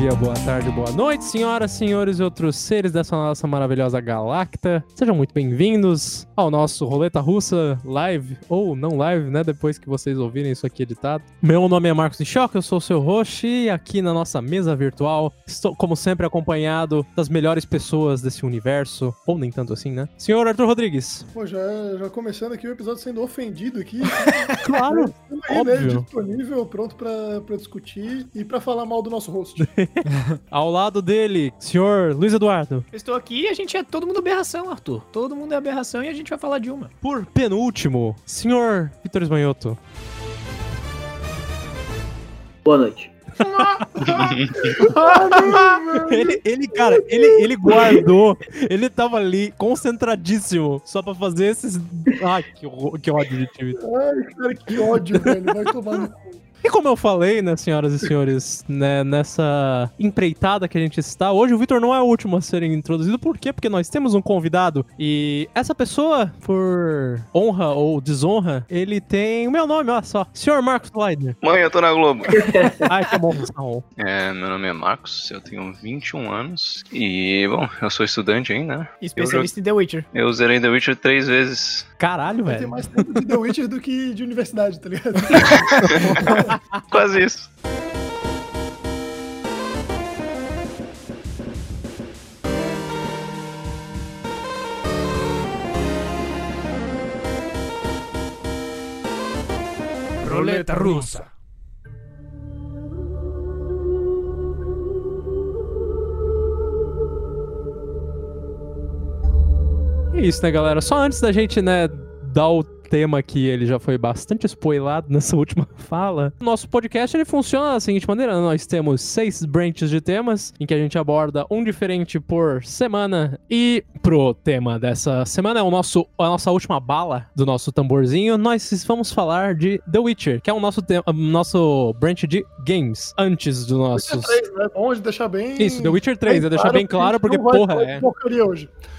dia, boa tarde, boa noite, senhoras, senhores e outros seres dessa nossa maravilhosa galacta. Sejam muito bem-vindos ao nosso Roleta Russa live, ou não live, né? Depois que vocês ouvirem isso aqui editado. Meu nome é Marcos Nichoque, eu sou o seu host e aqui na nossa mesa virtual estou, como sempre, acompanhado das melhores pessoas desse universo, ou nem tanto assim, né? Senhor Arthur Rodrigues. Pô, já, já começando aqui o episódio sendo ofendido aqui. Claro, Estamos aí, né, óbvio. disponível, pronto pra, pra discutir e pra falar mal do nosso host. Ao lado dele, senhor Luiz Eduardo. Eu estou aqui e a gente é todo mundo aberração, Arthur. Todo mundo é aberração e a gente vai falar de uma. Por penúltimo, senhor Vitor Esmanhoto. Boa noite. Ele, ele, cara, ele, ele guardou. Ele tava ali concentradíssimo só pra fazer esses. Ai, que, que ódio de time. Ai, cara, que ódio, velho. Vai tomar no cu. E como eu falei, né, senhoras e senhores, né, nessa empreitada que a gente está, hoje o Vitor não é o último a ser introduzido. Por quê? Porque nós temos um convidado e essa pessoa, por honra ou desonra, ele tem o meu nome, olha só. Senhor Marcos Leidner. Mãe, eu tô na Globo. Ai, que bom. Não. É, meu nome é Marcos, eu tenho 21 anos e, bom, eu sou estudante ainda, né? Especialista em The Witcher. Eu zerei The Witcher três vezes. Caralho, velho. mais tempo de The Witcher do que de universidade, tá ligado? Quase isso. Roleta russa. É isso, né, galera? Só antes da gente, né, dar o tema que ele já foi bastante spoilado nessa última fala. Nosso podcast ele funciona da seguinte maneira: né? nós temos seis branches de temas em que a gente aborda um diferente por semana. E pro tema dessa semana é o nosso, a nossa última bala do nosso tamborzinho. Nós vamos falar de The Witcher, que é o nosso, tema, nosso branch de games. Antes do. 3, né? Bom de deixar bem. Isso, The Witcher 3, é deixar bem claro, porque, porra, é.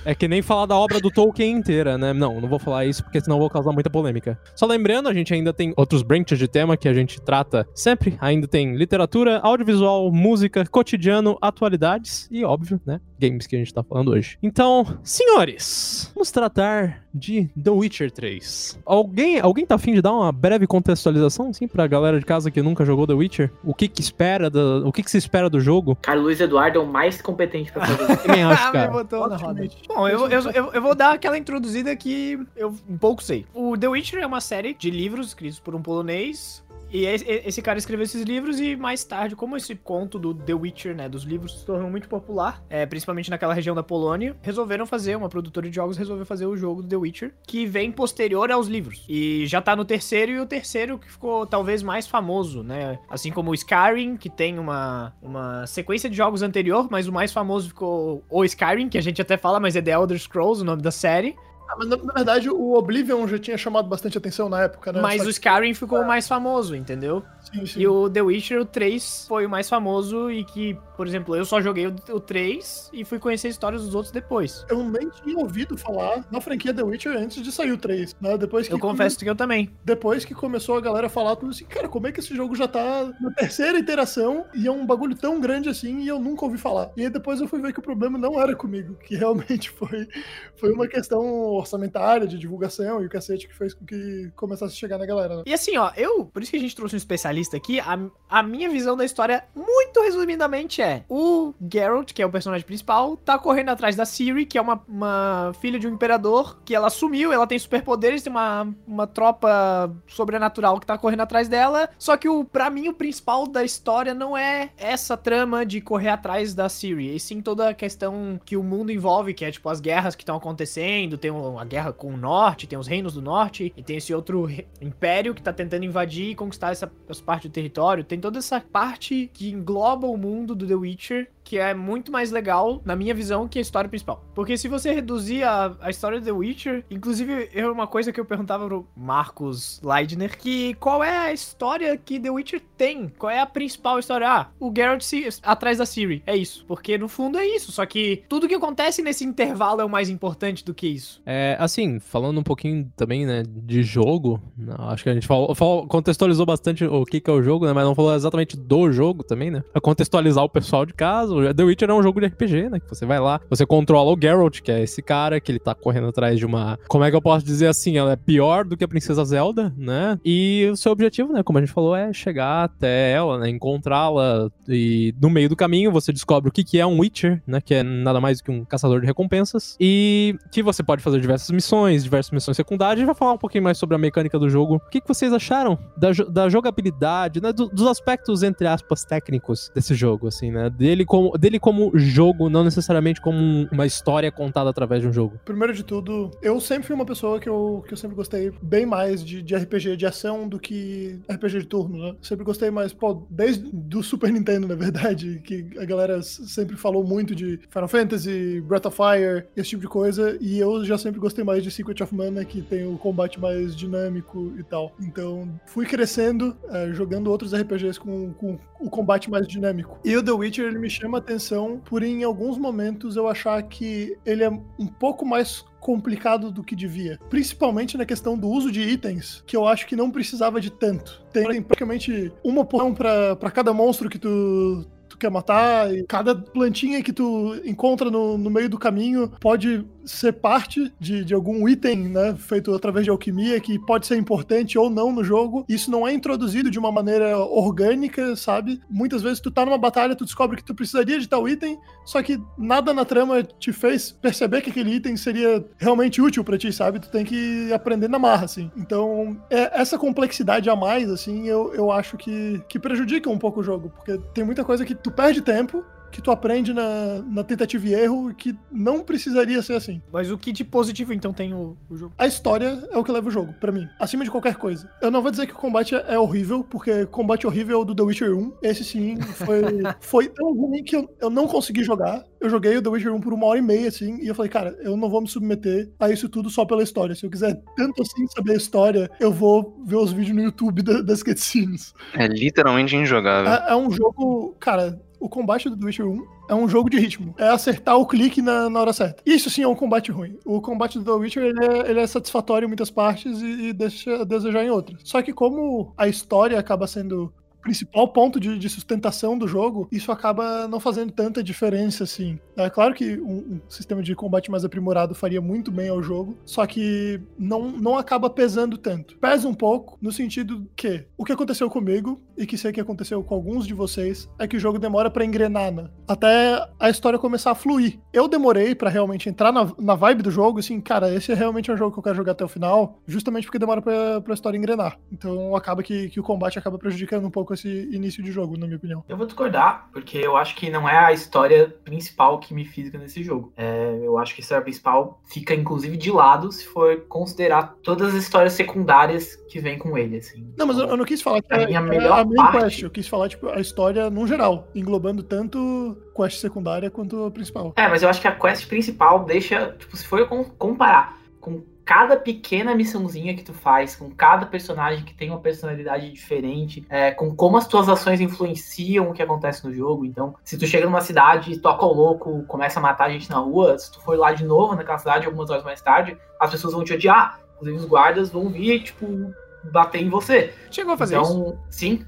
É que nem falar da obra do Tolkien inteira, né? Não, não vou falar isso porque senão vou causar muita polêmica. Só lembrando, a gente ainda tem outros branches de tema que a gente trata sempre. Ainda tem literatura, audiovisual, música, cotidiano, atualidades e, óbvio, né? Games que a gente tá falando hoje. Então, senhores, vamos tratar de The Witcher 3. Alguém, alguém tá afim de dar uma breve contextualização, assim, pra galera de casa que nunca jogou The Witcher? O que que espera, do, o que que se espera do jogo? Cara, o Luiz Eduardo é o mais competente pra fazer isso. Também acho, Ah, me cara. botou na roda. Bom, eu, eu, eu, eu vou dar aquela introduzida que eu um pouco sei. O The Witcher é uma série de livros escritos por um polonês. E esse esse cara escreveu esses livros e mais tarde, como esse conto do The Witcher, né, dos livros se tornou muito popular, é, principalmente naquela região da Polônia, resolveram fazer, uma produtora de jogos resolveu fazer o jogo do The Witcher, que vem posterior aos livros. E já tá no terceiro, e o terceiro que ficou talvez mais famoso, né? Assim como o Skyrim, que tem uma, uma sequência de jogos anterior, mas o mais famoso ficou o Skyrim, que a gente até fala, mas é The Elder Scrolls, o nome da série. Ah, mas na, na verdade o Oblivion já tinha chamado bastante atenção na época, né? Mas Só o Skyrim ficou o mais famoso, entendeu? Que- sim, sim. E o The Witcher, o 3, foi o mais famoso e que, por exemplo, eu só joguei o, o 3 e fui conhecer a história dos outros depois. Eu nem tinha ouvido falar na franquia The Witcher antes de sair o 3, né? Depois que Eu confesso que eu também. depois que começou a galera falar tudo assim, cara, como é que esse jogo já tá na terceira iteração e é um bagulho tão grande assim e eu nunca ouvi falar. E aí depois eu fui ver que o problema não era comigo, que realmente foi, foi uma questão orçamentária, de divulgação e o cacete que fez com que começasse a chegar na galera. né? E assim, ó, eu, por isso que a gente trouxe um especialista aqui, a, a minha visão da história, muito resumidamente, é: o Geralt, que é o personagem principal, tá correndo atrás da Ciri, que é uma, uma filha de um imperador, que ela sumiu, ela tem superpoderes, tem uma, uma tropa sobrenatural que tá correndo atrás dela. Só que o, pra mim, o principal da história não é essa trama de correr atrás da Ciri, e sim toda a questão que o mundo envolve, que é tipo as guerras que estão acontecendo, tem o- a guerra com o norte, tem os reinos do norte, e tem esse outro império que tá tentando invadir e conquistar essa, essa parte do território. Tem toda essa parte que engloba o mundo do The Witcher que é muito mais legal, na minha visão, que a história principal. Porque se você reduzir a, a história de The Witcher, inclusive, é uma coisa que eu perguntava pro Marcos Leidner, que qual é a história que The Witcher tem? Qual é a principal história? Ah, o Geralt se, atrás da Ciri. É isso. Porque no fundo é isso. Só que tudo que acontece nesse intervalo é o mais importante do que isso. É, assim, falando um pouquinho também, né, de jogo, não, acho que a gente falou, falou- contextualizou bastante o que, que é o jogo, né, mas não falou exatamente do jogo também, né, pra contextualizar o pessoal de casa, The Witcher é um jogo de RPG, né, que você vai lá, você controla o Geralt, que é esse cara que ele tá correndo atrás de uma, como é que eu posso dizer assim, ela é pior do que a Princesa Zelda, né, e o seu objetivo, né, como a gente falou, é chegar até ela, né, encontrá-la, e no meio do caminho você descobre o que, que é um Witcher, né, que é nada mais do que um caçador de recompensas, e que você pode fazer diversas missões, diversas missões secundárias, a gente vai falar um pouquinho mais sobre a mecânica do jogo. O que, que vocês acharam da, da jogabilidade, né, do- dos aspectos, entre aspas, técnicos desse jogo, assim, né, dele como, dele como jogo, não necessariamente como um- uma história contada através de um jogo. Primeiro de tudo, eu sempre fui uma pessoa que eu, que eu sempre gostei bem mais de, de RPG de ação do que RPG de turno, né? Sempre gostei mais, pô, desde do Super Nintendo, na verdade, que a galera sempre falou muito de Final Fantasy, Breath of Fire, esse tipo de coisa, e eu já sempre gostei mais de Secret of Mana, que tem o combate mais dinâmico e tal. Então, fui crescendo, eh, jogando outros RPGs com, com o combate mais dinâmico. E o The Witcher, ele me chama a atenção por em alguns momentos eu achar que ele é um pouco mais complicado do que devia. Principalmente na questão do uso de itens, que eu acho que não precisava de tanto. Tem praticamente uma porção pra cada monstro que tu tu quer matar, e cada plantinha que tu encontra no, no meio do caminho pode ser parte de, de algum item, né, feito através de alquimia, que pode ser importante ou não no jogo. Isso não é introduzido de uma maneira orgânica, sabe? Muitas vezes tu tá numa batalha, tu descobre que tu precisaria de tal item, só que nada na trama te fez perceber que aquele item seria realmente útil pra ti, sabe? Tu tem que aprender na marra, assim. Então, é- essa complexidade a mais, assim, eu, eu acho que, que prejudica um pouco o jogo, porque tem muita coisa que tu perde tempo, que tu aprende na, na tentativa e erro, que não precisaria ser assim. Mas o que de positivo então tem o, o jogo? A história é o que leva o jogo, pra mim. Acima de qualquer coisa. Eu não vou dizer que o combate é horrível, porque combate horrível é o do The Witcher 1. Esse sim foi, foi tão ruim que eu, eu não consegui jogar. Eu joguei o The Witcher 1 por uma hora e meia, assim, e eu falei, cara, eu não vou me submeter a isso tudo só pela história. Se eu quiser tanto assim saber a história, eu vou ver os vídeos no YouTube da- das cutscenes. É literalmente injogável. É, é um jogo, cara, o combate do The Witcher 1 é um jogo de ritmo. É acertar o clique na, na hora certa. Isso sim é um combate ruim. O combate do The Witcher ele é, ele é satisfatório em muitas partes e, e deixa a desejar em outras. Só que como a história acaba sendo principal ponto de, de sustentação do jogo, isso acaba não fazendo tanta diferença assim. É claro que um, um sistema de combate mais aprimorado faria muito bem ao jogo, só que não, não acaba pesando tanto. Pesa um pouco no sentido que o que aconteceu comigo e que sei que aconteceu com alguns de vocês é que o jogo demora pra engrenar, né? Até a história começar a fluir. Eu demorei pra realmente entrar na, na vibe do jogo, assim, cara, esse é realmente um jogo que eu quero jogar até o final, justamente porque demora pra, pra história engrenar. Então acaba que, que o combate acaba prejudicando um pouco esse início de jogo, na minha opinião. Eu vou discordar, porque eu acho que não é a história principal que me fisga nesse jogo. É, eu acho que a história principal fica, inclusive, de lado se for considerar todas as histórias secundárias que vem com ele, assim. Não, mas eu, eu não quis falar que A é, minha é melhor a main parte- quest, eu quis falar, tipo, a história num geral, englobando tanto quest secundária quanto a principal. É, mas eu acho que a quest principal deixa, tipo, se for com- comparar com cada pequena missãozinha que tu faz, com cada personagem que tem uma personalidade diferente, é, com como as tuas ações influenciam o que acontece no jogo. Então, se tu chega numa cidade, toca o louco, começa a matar gente na rua, se tu for lá de novo naquela cidade algumas horas mais tarde, as pessoas vão te odiar. Inclusive os guardas vão vir, tipo, bater em você. Chegou a fazer isso? então, sim.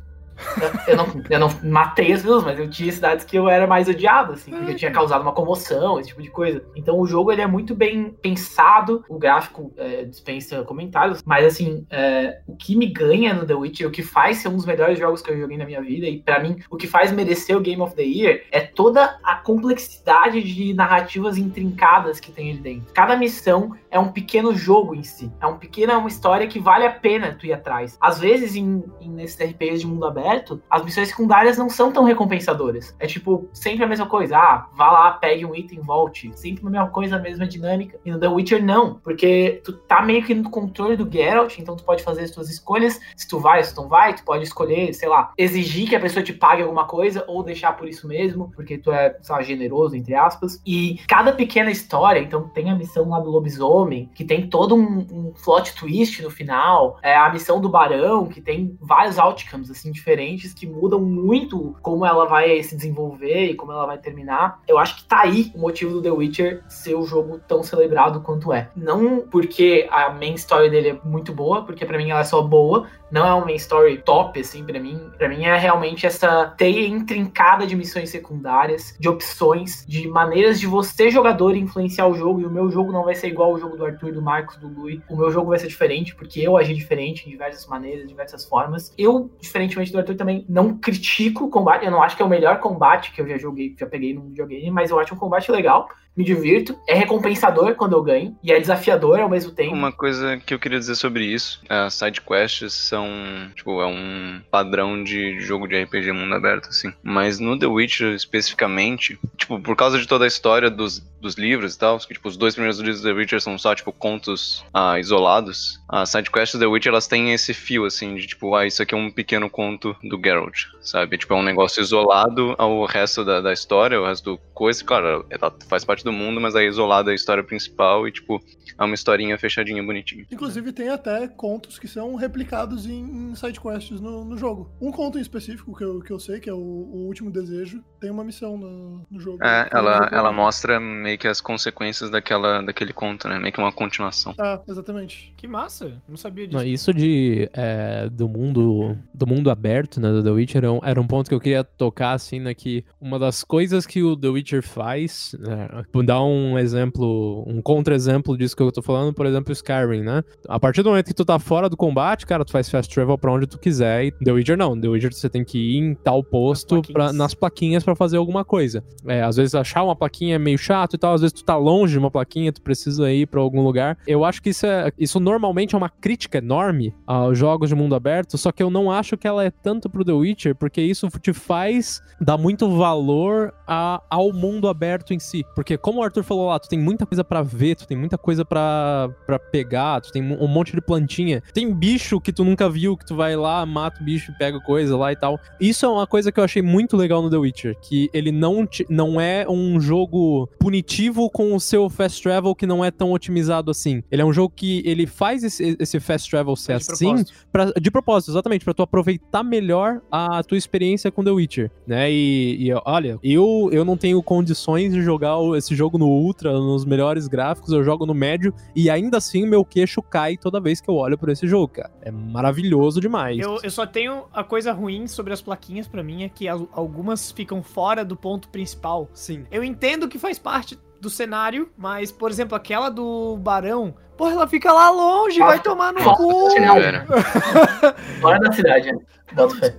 Eu não, eu não matei as pessoas, mas eu tinha cidades que eu era mais odiado, assim, porque eu tinha causado uma comoção, esse tipo de coisa. Então o jogo ele é muito bem pensado, o gráfico é, dispensa comentários, mas assim, é, o que me ganha no The Witcher, o que faz ser um dos melhores jogos que eu joguei na minha vida, e pra mim, o que faz merecer o Game of the Year é toda a complexidade de narrativas intrincadas que tem ali dentro. Cada missão é um pequeno jogo em si, é um pequeno, é uma história que vale a pena tu ir atrás. Às vezes, em, em nesses RPGs de mundo aberto, aberto, as missões secundárias não são tão recompensadoras. É tipo, sempre a mesma coisa. Ah, vá lá, pegue um item, volte. Sempre a mesma coisa, a mesma dinâmica. E no The Witcher, não. Porque tu tá meio que no controle do Geralt, então tu pode fazer as tuas escolhas. Se tu vai, se tu não vai, tu pode escolher, sei lá, exigir que a pessoa te pague alguma coisa ou deixar por isso mesmo, porque tu é, sei lá, generoso, entre aspas. E cada pequena história, então tem a missão lá do lobisomem, que tem todo um, um plot twist no final, é a missão do barão, que tem vários outcomes, assim, diferentes, que mudam muito como ela vai se desenvolver e como ela vai terminar. Eu acho que tá aí o motivo do The Witcher ser o jogo tão celebrado quanto é. Não porque a main story dele é muito boa, porque para mim ela é só boa, não é uma main story top, assim, para mim. para mim é realmente essa teia intrincada de missões secundárias, de opções, de maneiras de você, jogador, influenciar o jogo. E o meu jogo não vai ser igual ao jogo do Arthur, do Marcos, do Lui. O meu jogo vai ser diferente, porque eu agi diferente em diversas maneiras, diversas formas. Eu, diferentemente do Arthur, também não critico o combate. Eu não acho que é o melhor combate que eu já joguei, já peguei num videogame, mas eu acho um combate legal me divirto, é recompensador quando eu ganho e é desafiador ao mesmo tempo. Uma coisa que eu queria dizer sobre isso, as side quests são, tipo, é um padrão de jogo de RPG mundo aberto assim. Mas no The Witcher especificamente, tipo, por causa de toda a história dos, dos livros e tal, que tipo, os dois primeiros livros do The Witcher são só tipo contos ah, isolados. As side quests do The Witcher elas têm esse fio assim de tipo, ah, isso aqui é um pequeno conto do Geralt, sabe? Tipo, é um negócio isolado ao resto da, da história, o resto do coisa, claro, ela faz parte do mundo, mas aí isolada a história principal e, tipo, é uma historinha fechadinha, bonitinha. Inclusive, tem até contos que são replicados em, em sidequests no, no jogo. Um conto em específico que eu, que eu sei, que é o, o Último Desejo, tem uma missão no, no jogo. É, ela, ela mostra meio que as consequências daquela, daquele conto, né? Meio que uma continuação. Ah, exatamente. Que massa, não sabia disso. Não, isso de é, do mundo do mundo aberto, né, do The Witcher era um, era um ponto que eu queria tocar assim, né, que uma das coisas que o The Witcher faz, né, dar um exemplo, um contra-exemplo disso que eu tô falando, por exemplo, Skyrim, né? A partir do momento que tu tá fora do combate, cara, tu faz fast travel pra onde tu quiser e The Witcher não, The Witcher você tem que ir em tal posto nas plaquinhas, pra, nas plaquinhas para fazer alguma coisa. É, às vezes achar uma plaquinha é meio chato e tal, às vezes tu tá longe de uma plaquinha, tu precisa ir para algum lugar. Eu acho que isso é, isso normalmente é uma crítica enorme aos jogos de mundo aberto, só que eu não acho que ela é tanto pro The Witcher, porque isso te faz dar muito valor a, ao mundo aberto em si. Porque como o Arthur falou lá, tu tem muita coisa para ver, tu tem muita coisa para pegar, tu tem um monte de plantinha. Tem bicho que tu nunca viu, que tu vai lá, mata o bicho, pega coisa lá e tal. Isso é uma coisa que eu achei muito legal no The Witcher, que ele não, te, não é um jogo punitivo com o seu fast travel que não é tão otimizado assim. Ele é um jogo que ele faz esse, esse fast travel ser de assim, propósito. Pra, de propósito, exatamente, para tu aproveitar melhor a tua experiência com The Witcher, né? E, e olha, eu, eu não tenho condições de jogar esse jogo no Ultra, nos melhores gráficos, eu jogo no médio e ainda assim meu queixo cai toda vez que eu olho por esse jogo, cara. É maravilhoso demais. Eu, eu só tenho a coisa ruim sobre as plaquinhas para mim é que algumas ficam fora do ponto principal. Sim. Eu entendo que faz parte do cenário, mas, por exemplo, aquela do Barão, Porra, ela fica lá longe, ah, vai tomar no cu. Fora da cidade, né?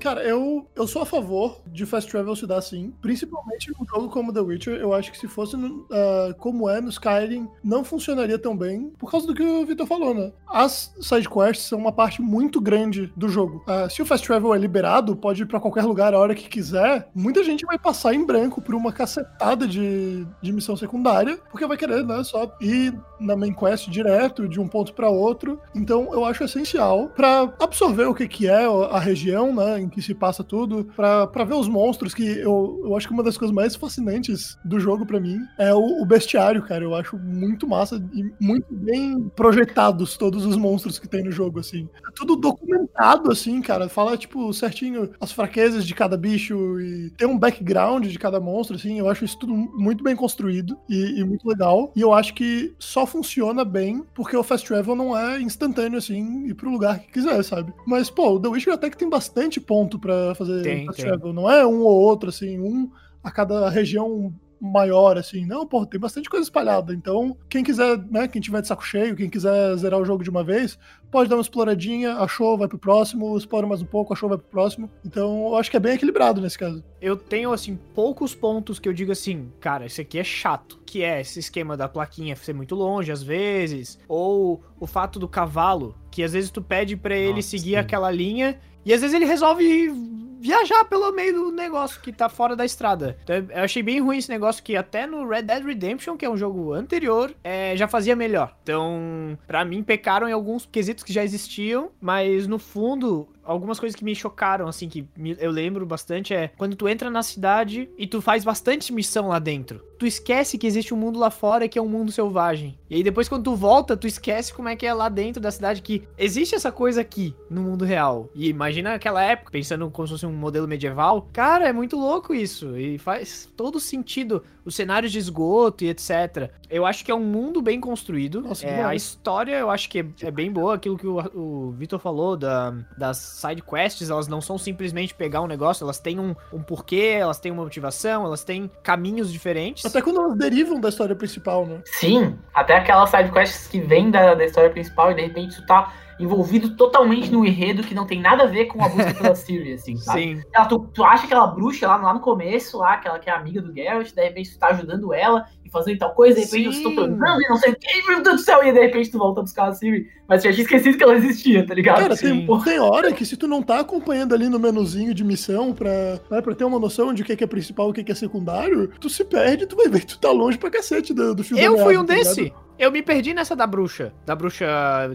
Cara, eu, eu sou a favor de fast travel se dar sim, principalmente num jogo como The Witcher. Eu acho que se fosse no, uh, como é no Skyrim, não funcionaria tão bem, por causa do que o Victor falou, né? As side quests são uma parte muito grande do jogo. Uh, se o fast travel é liberado, pode ir para qualquer lugar a hora que quiser. Muita gente vai passar em branco por uma cacetada de, de missão secundária, porque vai querer, né? Só ir na main quest direto, de um ponto para outro. Então, eu acho essencial para absorver o que, que é a região né, em que se passa tudo, para ver os monstros, que eu, eu acho que uma das coisas mais fascinantes do jogo para mim é o, o, bestiário, cara. Eu acho muito massa e muito bem projetados todos os monstros que tem no jogo, assim. É tudo documentado, assim, cara. Fala, tipo, certinho as fraquezas de cada bicho e tem um background de cada monstro, assim. Eu acho isso tudo muito bem construído e, e muito legal. E eu acho que só funciona bem porque o fast travel não é instantâneo, assim, ir pro lugar que quiser, sabe? Mas, pô, o The Witcher até que tem bastante ponto para fazer tem, fast travel. Não é um ou outro, assim, um a cada região maior, assim. Não, pô, tem bastante coisa espalhada. Então, quem quiser, né, quem tiver de saco cheio, quem quiser zerar o jogo de uma vez, pode dar uma exploradinha, achou, vai pro próximo, explora mais um pouco, achou, vai pro próximo. Então, eu acho que é bem equilibrado nesse caso. Eu tenho, assim, poucos pontos que eu digo assim, cara, esse aqui é chato. Que é esse esquema da plaquinha ser muito longe, às vezes, ou o fato do cavalo, que às vezes tu pede para ele seguir sim. aquela linha e às vezes ele resolve viajar pelo meio do negócio que tá fora da estrada. Então, eu achei bem ruim esse negócio que até no Red Dead Redemption, que é um jogo anterior, é, já fazia melhor. Então, pra mim, pecaram em alguns quesitos que já existiam, mas no fundo, algumas coisas que me chocaram, assim, que me- eu lembro bastante é quando tu entra na cidade e tu faz bastante missão lá dentro. Tu esquece que existe um mundo lá fora que é um mundo selvagem. E aí depois quando tu volta, tu esquece como é que é lá dentro da cidade que existe essa coisa aqui no mundo real. E imagina aquela época, pensando como se fosse um modelo medieval. Cara, é muito louco isso. E faz todo sentido os cenários de esgoto e etc. Eu acho que é um mundo bem construído. Nossa, É, a história eu acho que é, é bem boa. Aquilo que o, o Vitor falou da, das side quests, elas não são simplesmente pegar um negócio, elas têm um, um porquê, elas têm uma motivação, elas têm caminhos diferentes. Até quando elas derivam da história principal, né? Sim, até aquelas sidequests que vêm da, da história principal e de repente tu tá envolvido totalmente no enredo que não tem nada a ver com a busca pela Siri, assim, sabe? Sim. Ela, tu, tu acha aquela bruxa lá, lá no começo, lá, aquela que é amiga do Geralt, de repente tu tá ajudando ela e fazendo tal coisa, de repente vocês estão Sim. transando e não sei o que, meu Deus do céu, e de repente tu volta a buscar a Siri, mas tu já tinha esquecido que ela existia, tá ligado? Cara, sim. tem, tem hora que se tu não tá acompanhando ali no menuzinho de missão pra, né, pra ter uma noção de o que é, que é principal e o que é, que é secundário, tu se perde, tu vai ver que tu tá longe pra cacete do, do fio Eu fui um tá ligado? Eu me perdi nessa da bruxa. Da bruxa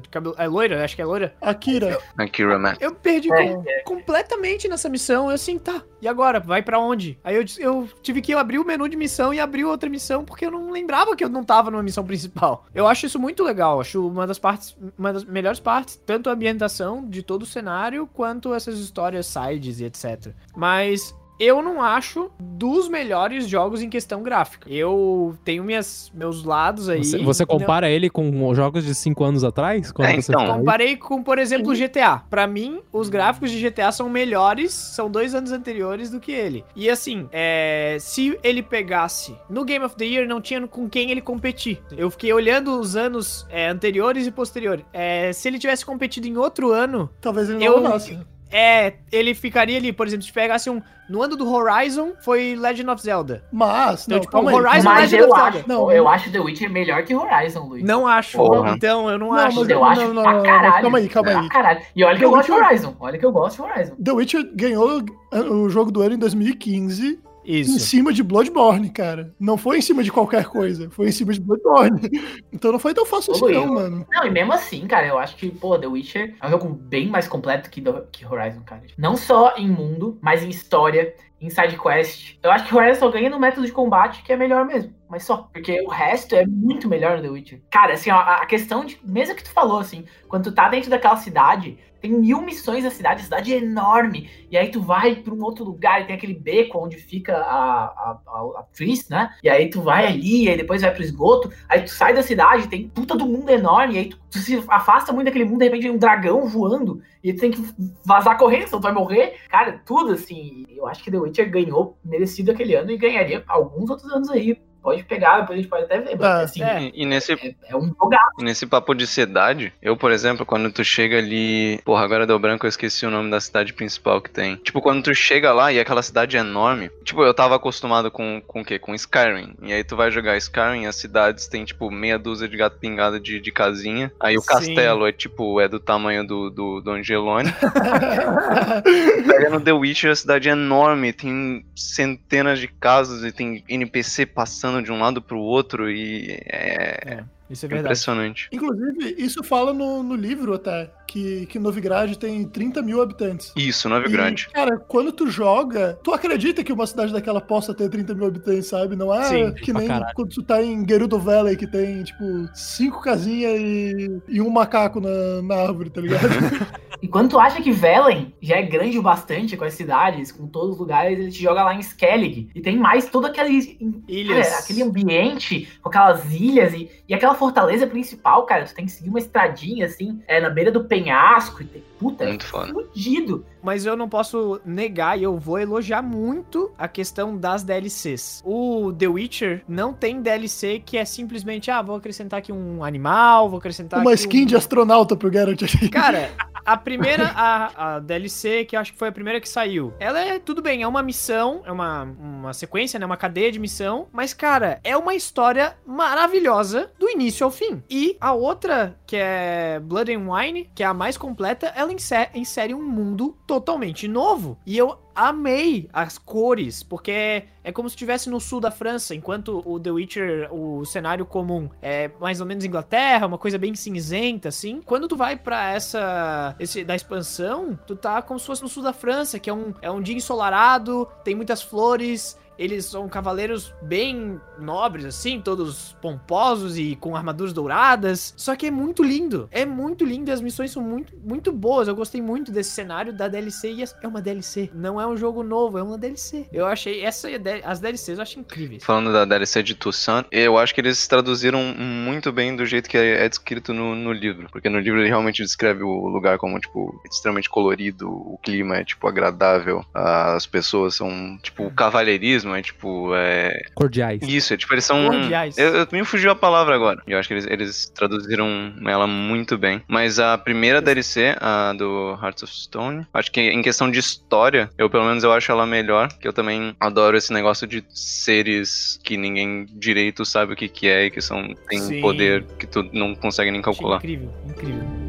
de cabelo. É loira? Acho que é loira. Akira, Akira Matt. Eu perdi É, com- completamente nessa missão. Eu assim, tá. E agora? Vai pra onde? Aí eu, disse- eu tive que abrir o menu de missão e abrir outra missão porque eu não lembrava que eu não tava numa missão principal. Eu acho isso muito legal. Acho uma das partes, uma das melhores partes, tanto a ambientação de todo o cenário quanto essas histórias sides e etc. Mas eu não acho dos melhores jogos em questão gráfica. Eu tenho minhas, meus lados aí. Você, você compara ele com jogos de 5 anos atrás? Quando É, você então. Comparei com, por exemplo, o GTA. Pra mim, os gráficos de GTA são melhores, são dois anos anteriores do que ele. E assim, é, se ele pegasse no Game of the Year, não tinha com quem ele competir. Eu fiquei olhando os anos é, anteriores e posteriores. É, se ele tivesse competido em outro ano, talvez ele não Eu- levasse. É, ele ficaria ali, por exemplo, se pegasse um. No ano do Horizon, foi Legend of Zelda. Mas, Então, não, tipo, calma. Horizon Mas Legend eu of acho, Zelda. Não, eu acho The Witcher melhor que Horizon, Luiz. Não acho. Porra. Então, eu não, Não, acho. mas eu não, acho não, não, pra não, caralho. calma aí, calma aí. caralho. E olha que eu The gosto de Witcher- Horizon. Olha que eu gosto de Horizon. The Witcher ganhou o jogo do ano em 2015 em Isso. cima de Bloodborne, cara. Não foi em cima de qualquer coisa, foi em cima de Bloodborne. Então não foi tão fácil assim, não, mano. Não, e mesmo assim, cara, eu acho que, pô, The Witcher é um jogo bem mais completo que, do- que Horizon, cara. Não só em mundo, mas em história, em side quest. Eu acho que Horizon só ganha no método de combate, que é melhor mesmo. Mas só. Porque o resto é muito melhor no The Witcher. Cara, assim, ó, a a questão de. Mesmo que tu falou, assim, quando tu tá dentro daquela cidade, tem mil missões na cidade, a cidade é enorme. E aí tu vai pra um outro lugar e tem aquele beco onde fica a, a, a, a Tris, né? E aí tu vai ali, e aí depois vai pro esgoto. Aí tu sai da cidade, tem puta do mundo enorme, e aí tu, tu se afasta muito daquele mundo, de repente vem um dragão voando, e tu tem que vazar correndo, senão tu vai morrer. Cara, tudo assim. Eu acho que The Witcher ganhou merecido aquele ano e ganharia alguns outros anos aí. Pode pegar, depois a gente pode até ver. Mas, Ah, assim, é. E, nesse, é, é um jogaço. e nesse papo de cidade, eu, por exemplo, quando tu chega ali. Porra, agora deu branco, eu esqueci o nome da cidade principal que tem. Tipo, quando tu chega lá e aquela cidade é enorme. Tipo, eu tava acostumado com, com o quê? Com Skyrim. E aí tu vai jogar Skyrim, as cidades tem, tipo, meia dúzia de gato pingado de, de casinha. Aí o Sim. castelo é, tipo, é do tamanho do, do, do Angelone. No The Witcher, a cidade é enorme, tem centenas de casas e tem NPC passando de um lado pro outro e é, Isso é verdade. impressionante. Inclusive, isso fala no, no livro até, que, que Novigrad tem 30 mil habitantes. Isso, Nove E, cara, quando tu joga, tu acredita que uma cidade daquela possa ter 30 mil habitantes, sabe? Não é Sim, que nem caralho. quando tu tá em Gerudo Valley, que tem, tipo, cinco casinhas e, e um macaco na, na árvore, tá ligado? E quando tu acha que Velen já é grande o bastante com as cidades, com todos os lugares, ele te joga lá em Skellig. E tem mais todo aquele, Ilhas. cara, aquele ambiente, com aquelas ilhas e, e aquela fortaleza principal, cara. Tu tem que seguir uma estradinha assim, é, na beira do penhasco. E tem, puta, Muito é foda. fudido. Mas eu não posso negar e eu vou elogiar muito a questão das DLCs. O The Witcher não tem DLC que é simplesmente, ah, vou acrescentar aqui um animal, vou acrescentar uma aqui skin um... de astronauta pro Geralt aqui. Cara, a primeira, a, a DLC, que acho que foi a primeira que saiu, ela é, tudo bem, é uma missão, é uma, uma sequência, né, uma cadeia de missão, mas, cara, é uma história maravilhosa do início ao fim. E a outra, que é Blood and Wine, que é a mais completa, ela insere, insere um mundo totalmente novo. E eu amei as cores, porque é, é como se estivesse no sul da França, enquanto o The Witcher, o cenário comum é mais ou menos Inglaterra, uma coisa bem cinzenta, assim. Quando tu vai pra essa, esse, da expansão, tu tá como se fosse no sul da França, que é um, é um dia ensolarado, tem muitas flores, eles são cavaleiros bem nobres, assim, todos pomposos e com armaduras douradas. Só que é muito lindo. É muito lindo e as missões são muito, muito boas. Eu gostei muito desse cenário da DLC e é uma DLC. Não é um jogo novo, é uma DLC. Eu achei essa as DLCs eu acho incríveis. Falando da DLC de Toussaint, eu acho que eles traduziram muito bem do jeito que é descrito no, no livro. Porque no livro ele realmente descreve o lugar como, tipo, extremamente colorido, o clima é, tipo, agradável, as pessoas são, tipo, o cavalheirismo mesmo, é tipo. É... Cordiais. Isso, é tipo, eles são. Cordiais. Eu, eu, me fugiu a palavra agora. Eu acho que eles, eles traduziram ela muito bem. Mas a primeira DLC, a do Hearts of Stone, acho que em questão de história, eu pelo menos eu acho ela melhor. Que eu também adoro esse negócio de seres que ninguém direito sabe o que, que é e que são, tem Sim. poder que tu não consegue nem calcular. Achei incrível, incrível.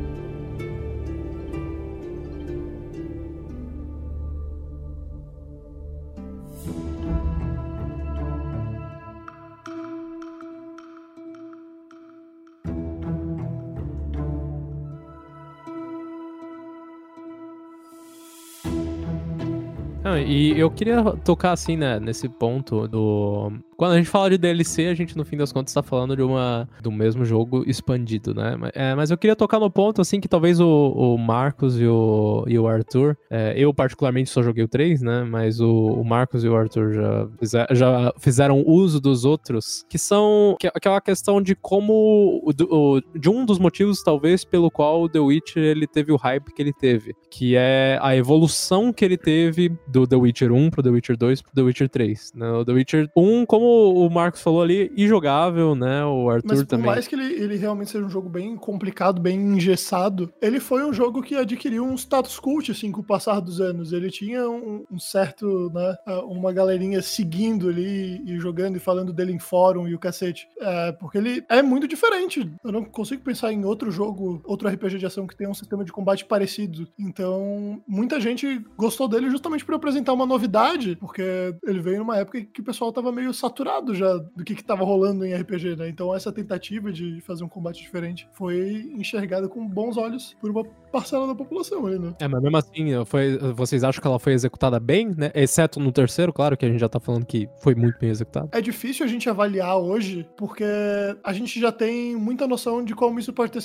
Não, e eu queria tocar assim, né, nesse ponto do quando a gente fala de DLC, a gente no fim das contas tá falando de uma do mesmo jogo expandido, né? É, mas eu queria tocar no ponto assim que talvez o, o Marcos e o, e o Arthur, é, eu particularmente só joguei o 3, né? Mas o, o Marcos e o Arthur já, fizer, já fizeram uso dos outros, que são que, aquela é questão de como o, o, de um dos motivos talvez pelo qual o The Witcher ele teve o hype que ele teve, que é a evolução que ele teve do The Witcher 1 pro The Witcher 2 pro The Witcher 3. Né? O The Witcher 1, como o Marcos falou ali, injogável, né? O Arthur Mas por também. mais que ele, ele realmente seja um jogo bem complicado, bem engessado, ele foi um jogo que adquiriu um status cult, assim, com o passar dos anos. Ele tinha um, um certo, né, uma galerinha seguindo ali e jogando e falando dele em fórum e o cacete. É, porque ele é muito diferente. Eu não consigo pensar em outro jogo, outro RPG de ação que tenha um sistema de combate parecido. Então, muita gente gostou dele justamente por apresentar uma novidade, porque ele veio numa época que o pessoal tava meio saturado saturado já do que, que tava rolando em RPG, né? Então essa tentativa de fazer um combate diferente foi enxergada com bons olhos por uma parcela da população ali, né? É, mas mesmo assim, foi, vocês acham que ela foi executada bem, né? Exceto no terceiro, claro, que a gente já tá falando que foi muito bem executado. É difícil a gente avaliar hoje, porque a gente já tem muita noção de como isso pode ter,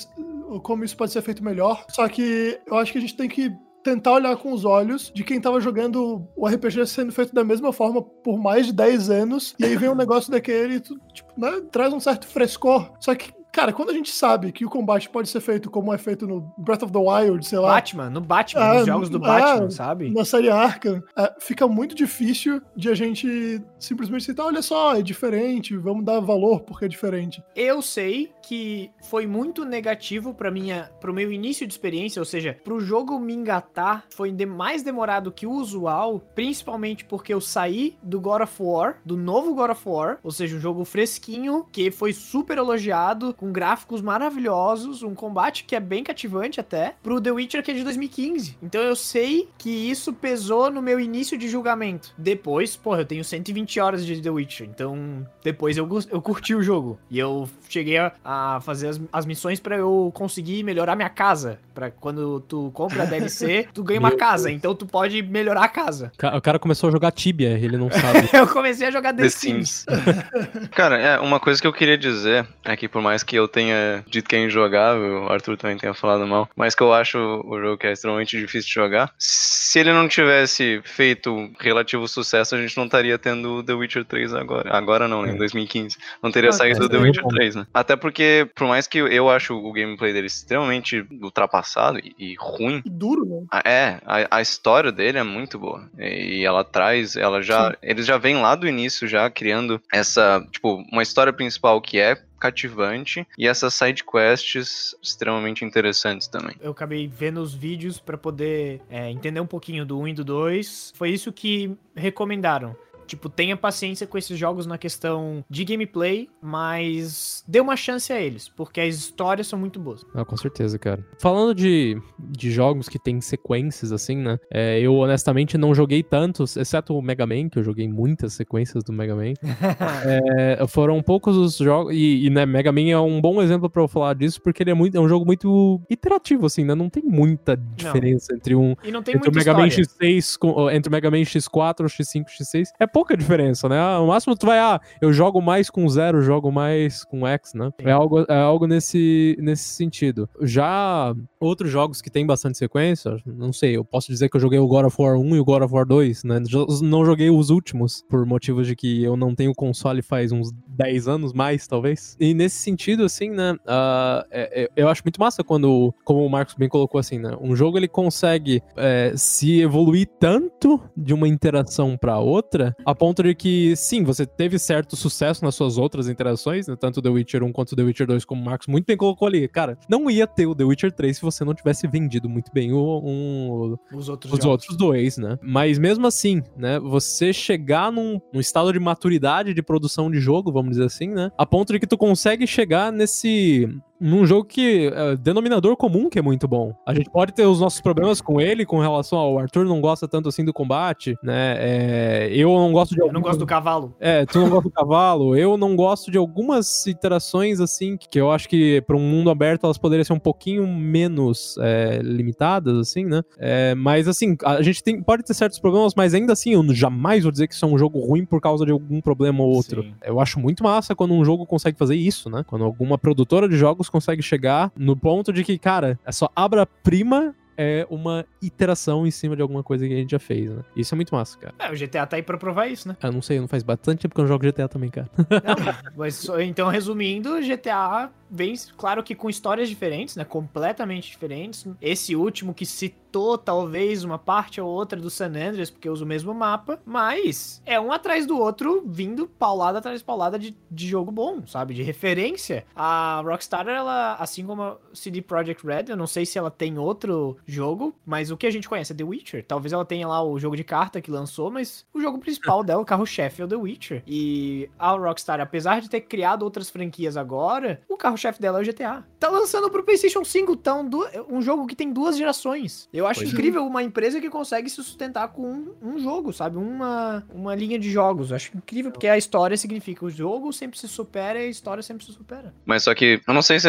como isso pode ser feito melhor. Só que eu acho que a gente tem que tentar olhar com os olhos de quem tava jogando o RPG sendo feito da mesma forma por mais de 10 anos, e aí vem um negócio daquele e tu, tipo, né, traz um certo frescor. Só que Cara, quando a gente sabe que o combate pode ser feito como é feito no Breath of the Wild, sei lá. Batman, no Batman, é, nos jogos do Batman, é, sabe? Na série Arkham, é, fica muito difícil de a gente simplesmente citar, olha só, é diferente, vamos dar valor porque é diferente. Eu sei que foi muito negativo para minha, pro meu início de experiência, ou seja, pro jogo me engatar, foi de mais demorado que o usual, principalmente porque eu saí do God of War, do novo God of War, ou seja, um jogo fresquinho, que foi super elogiado, com gráficos maravilhosos, um combate que é bem cativante até, pro The Witcher que é de 2015. Então eu sei que isso pesou no meu início de julgamento. Depois, porra, eu tenho 120 horas de The Witcher, então depois eu, eu curti o jogo. E eu cheguei a, a fazer as, as missões para eu conseguir melhorar minha casa. para quando tu compra a DLC, tu ganha uma casa, então tu pode melhorar a casa. O cara começou a jogar Tibia, ele não sabe. eu comecei a jogar The, The Sims. Sims. cara, é, uma coisa que eu queria dizer é que por mais que eu tenha dito que é injogável, o Arthur também tenha falado mal, mas que eu acho o jogo que é extremamente difícil de jogar. Se ele não tivesse feito relativo sucesso, a gente não estaria tendo The Witcher 3 agora. Agora não, né? Em 2015. É. Não teria saído é, The Witcher 3, né? Até porque, por mais que eu acho o gameplay dele extremamente ultrapassado e, e ruim. E duro, né? É, a, a, história dele é muito boa. E, e ela traz, ela já. Sim. Eles já vêm lá do início já criando essa, tipo, uma história principal que é cativante e essas side quests extremamente interessantes também. Eu acabei vendo os vídeos para poder é, entender um pouquinho do 1 e do 2. Foi isso que recomendaram Tipo, tenha paciência com esses jogos na questão de gameplay, mas dê uma chance a eles, porque as histórias são muito boas. Ah, com certeza, cara. Falando de, de jogos que tem sequências, assim, né? É, eu honestamente não joguei tantos, exceto o Mega Man, que eu joguei muitas sequências do Mega Man. É, foram poucos os jogos. E, e, né, Mega Man é um bom exemplo pra eu falar disso, porque ele é, muito, é um jogo muito iterativo, assim, né? Não tem muita diferença entre um. E não tem Entre o Mega Man história. X6, com, entre o Mega Man X4, o X5, o X6, é pouca diferença, né? Ah, O máximo tu vai, ah, eu jogo mais com zero, jogo mais com X, né? É algo, é algo nesse, nesse sentido. Já outros jogos que tem bastante sequência, não sei, eu posso dizer que eu joguei o God of War 1 e o God of War 2, né? Não joguei os últimos, por motivos de que eu não tenho console faz uns 10 anos mais, talvez. E nesse sentido, assim, né? ah, é- é- eu acho muito massa quando, como o Marcos bem colocou assim, né? Um jogo ele consegue é, se evoluir tanto de uma interação pra outra, a ponto de que, sim, você teve certo sucesso nas suas outras interações, né? Tanto The Witcher 1 quanto The Witcher 2, como o Marcos muito bem colocou ali. Cara, não ia ter o The Witcher 3 se você não tivesse vendido muito bem o, um, Os outros os outros dois, né? Mas mesmo assim, né? Você chegar num, num estado de maturidade de produção de jogo, vamos dizer assim, né? A ponto de que tu consegue chegar nesse. Num jogo que. é, denominador comum que é muito bom. A gente pode ter os nossos problemas com ele, com relação ao Arthur não gosta tanto assim do combate, né? É, eu não gosto de Eu não gosto do cavalo. é, tu não gosta do cavalo. Eu não gosto de algumas interações, assim, que eu acho que para um mundo aberto elas poderiam ser um pouquinho menos é, limitadas, assim, né? É, mas, assim, a gente tem, pode ter certos problemas, mas ainda assim, eu jamais vou dizer que isso é um jogo ruim por causa de algum problema ou outro. Sim. Eu acho muito massa quando um jogo consegue fazer isso, né? Quando alguma produtora de jogos consegue chegar no ponto de que, cara, é só abra-prima é uma iteração em cima de alguma coisa que a gente já fez, né? Isso é muito massa, cara. É, o GTA tá aí pra provar isso, né? Eu não sei, não faz bastante tempo que eu não jogo GTA também, cara. Não, mas só- então, resumindo, GTA vem, claro que com histórias diferentes, né? Completamente diferentes. Esse último que citou, talvez, uma parte ou outra do San Andreas, porque usa o mesmo mapa, mas é um atrás do outro, vindo paulada atrás de paulada de, de jogo bom, sabe? De referência. A Rockstar, ela, assim como a CD Projekt Red, eu não sei se ela tem outro jogo, mas o que a gente conhece é The Witcher. Talvez ela tenha lá o jogo de carta que lançou, mas o jogo principal dela, o carro-chefe, é o The Witcher. E a Rockstar, apesar de ter criado outras franquias agora, o carro-chefe dela é o GTA. Tá lançando pro PlayStation 5, então, du- um jogo que tem duas gerações. Eu acho Pois é. incrível uma empresa que consegue se sustentar com um, um jogo, sabe? Uma, uma linha de jogos. Eu acho incrível, porque a história significa o jogo sempre se supera e a história sempre se supera. Mas só que, eu não sei se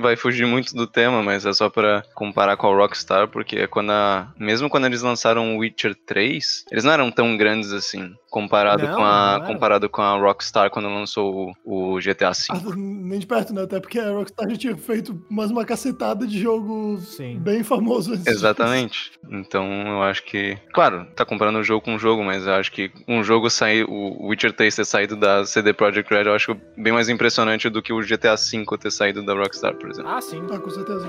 vai fugir muito do tema, mas é só pra comparar com a Rockstar, porque é quando a, mesmo quando eles lançaram o Witcher 3, eles não eram tão grandes assim, comparado, Não, com, a, comparado com a Rockstar quando lançou o, o GTA V. Ah, Nem de perto, né? Até porque a Rockstar já tinha feito mais uma cacetada de jogo Sim. bem famoso. antes. Exatamente. Então eu acho que. Claro, tá comparando o jogo com o jogo, mas eu acho que um jogo sair. O Witcher 3 ter saído da CD Projekt Red, eu acho bem mais impressionante do que o GTA V ter saído da Rockstar, por exemplo. Ah, sim. Ah, com certeza.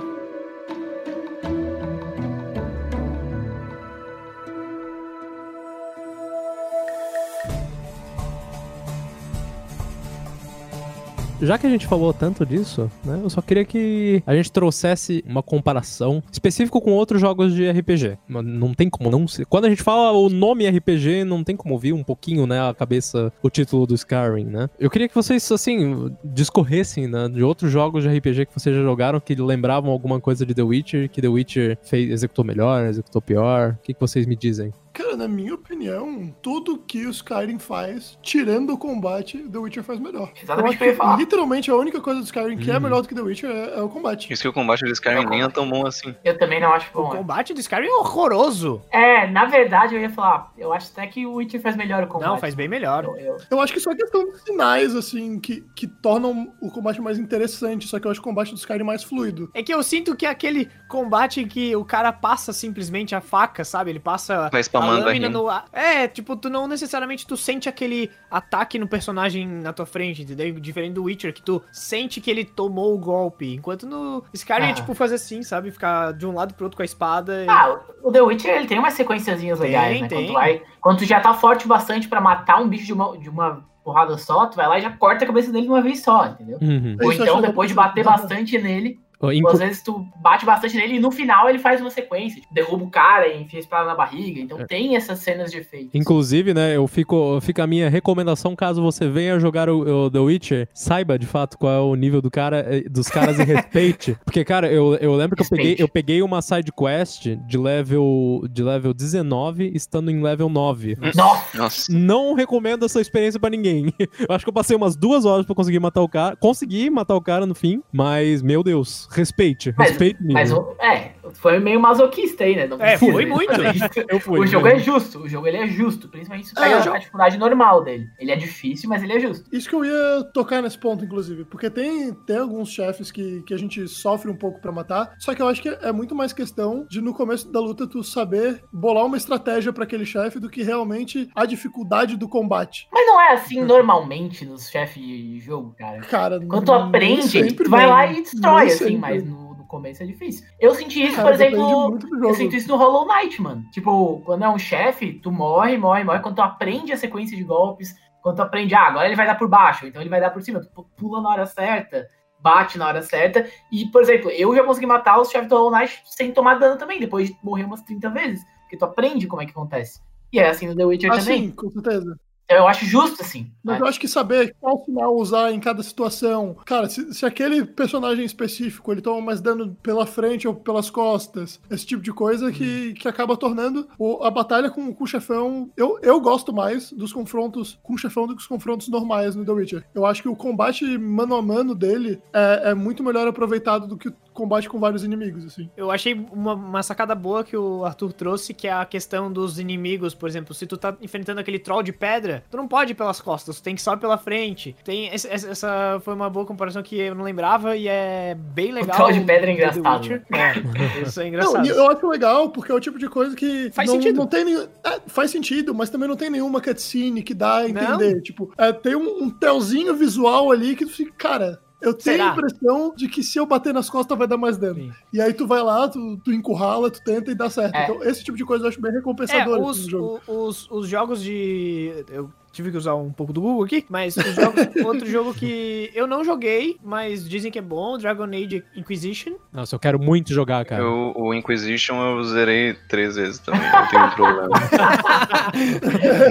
Já que a gente falou tanto disso, né? Eu só queria que a gente trouxesse uma comparação específica com outros jogos de RPG. Não tem como não ser. Quando a gente fala o nome RPG, não tem como ouvir um pouquinho, né, a cabeça, o título do Skyrim, né? Eu queria que vocês, assim, discorressem, né, de outros jogos de RPG que vocês já jogaram que lembravam alguma coisa de The Witcher, que The Witcher fez, executou melhor, executou pior. O que, que vocês me dizem? Cara, na minha opinião, tudo que o Skyrim faz, tirando o combate, The Witcher faz melhor. Exatamente Eu o que eu ia falar. Literalmente, a única coisa do Skyrim que é Uhum. melhor do que The Witcher é, é o combate. Isso que o combate de Skyrim nem é tão bom assim. Eu também não acho O bom. é. combate do Skyrim é horroroso. É, na verdade eu ia falar, eu acho até que o Witcher faz melhor o combate. Não, faz bem melhor. Eu- eu- Eu acho que só é questão de sinais, assim, que, que tornam o combate mais interessante. Só que eu acho o combate do Skyrim mais fluido. É que eu sinto que é aquele combate em que o cara passa simplesmente a faca, sabe? Ele passa Vai a lâmina no ar. É, tipo, tu não necessariamente tu sente aquele ataque no personagem na tua frente, entendeu? Diferente do Witcher, que tu sente que ele tomou o golpe. Enquanto no Skyrim é Ah. tipo fazer assim, sabe? Ficar de um lado pro outro com a espada. e- Ah, o The Witcher ele tem umas sequenciazinhas Tem, legais, né? tem. Quando tu, vai, quando tu já tá forte bastante pra matar um bicho de uma, de uma porrada só, tu vai lá e já corta a cabeça dele de uma vez só, entendeu? Uhum. Ou então, depois de bater bastante nele, Inclu- Às vezes tu bate bastante nele e no final ele faz uma sequência. Tipo, derruba o cara e enfia a espada na barriga. Então É. tem essas cenas de efeito. Inclusive, né, eu fico, fica a minha recomendação caso você venha jogar o, o The Witcher, saiba de fato qual é o nível do cara, eh, dos caras e respeite. Porque, cara, eu, eu lembro que eu peguei, eu peguei uma side quest de level, de level 19 estando em level 9. Nossa! Nossa. Não recomendo essa experiência pra ninguém. Eu acho que eu passei umas duas horas pra conseguir matar o cara. Consegui matar o cara no fim, mas, meu Deus, respeite. Mas- Respeite. Mas é, foi meio masoquista aí, né? Não É, foi muito. Eu fui. O jogo é justo, o jogo ele é justo, principalmente se É, pega o jogo- a dificuldade normal dele. Ele é difícil, mas ele é justo. Isso que eu ia tocar nesse ponto, inclusive, porque tem, tem alguns chefes que, que a gente sofre um pouco pra matar, só que eu acho que é muito mais questão de no começo da luta tu saber bolar uma estratégia pra aquele chefe do que realmente a dificuldade do combate. Mas não é assim normalmente nos chefes de jogo, cara. Cara, Quando tu aprende, tu vai lá e destrói, assim, sempre. mas no começo é difícil. Eu senti isso, Cara, por exemplo, eu sinto isso no Hollow Knight, mano. Tipo, quando é um chefe, tu morre, morre, morre. Quando tu aprende a sequência de golpes, quando tu aprende, ah, agora ele vai dar por baixo, então ele vai dar por cima, tu pula na hora certa, bate na hora certa. E, por exemplo, eu já consegui matar os chefes do Hollow Knight sem tomar dano também, depois de morrer umas 30 vezes. Porque tu aprende como é que acontece. E é assim no The Witcher Ah, também. sim, com certeza. Eu acho justo, assim. Mas eu acho que saber qual final usar em cada situação. Cara, se, se aquele personagem específico ele toma mais dano pela frente ou pelas costas, esse tipo de coisa que, que acaba tornando o- a batalha com, com o chefão. Eu, eu gosto mais dos confrontos com o chefão do que os confrontos normais no The Witcher. Eu acho que o combate mano a mano dele é, é muito melhor aproveitado do que o combate com vários inimigos, assim. Eu achei uma, uma sacada boa que o Arthur trouxe, que é a questão dos inimigos. Por exemplo, se tu tá enfrentando aquele troll de pedra, tu não pode ir pelas costas, tu tem que só ir pela frente. Tem esse- essa, essa foi uma boa comparação que eu não lembrava e é bem legal. troll de pedra é engraçado, Witcher. É, isso é Não, engraçado. e eu acho legal, porque é o tipo de coisa que. Faz não, sentido. Não tem nenhum, é, faz sentido, mas também não tem nenhuma cutscene que dá a entender. Tipo, é, tem um, um telzinho visual ali que tu fica, cara. Eu tenho Será? a impressão de que se eu bater nas costas vai dar mais dano. Sim. E aí tu vai lá, tu, tu encurrala, tu tenta e dá certo. É. Então, esse tipo de coisa eu acho bem É, recompensador assim, os, jogo. os, os jogos de. Eu tive que usar um pouco do Google aqui, mas jogos, outro jogo que eu não joguei, mas dizem que é bom, Dragon Age Inquisition. Nossa, eu quero muito jogar, cara. Eu, o Inquisition eu zerei três vezes também, não tenho problema.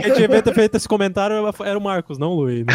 Quem devia ter feito esse comentário era o Marcos, não o Luiz. né?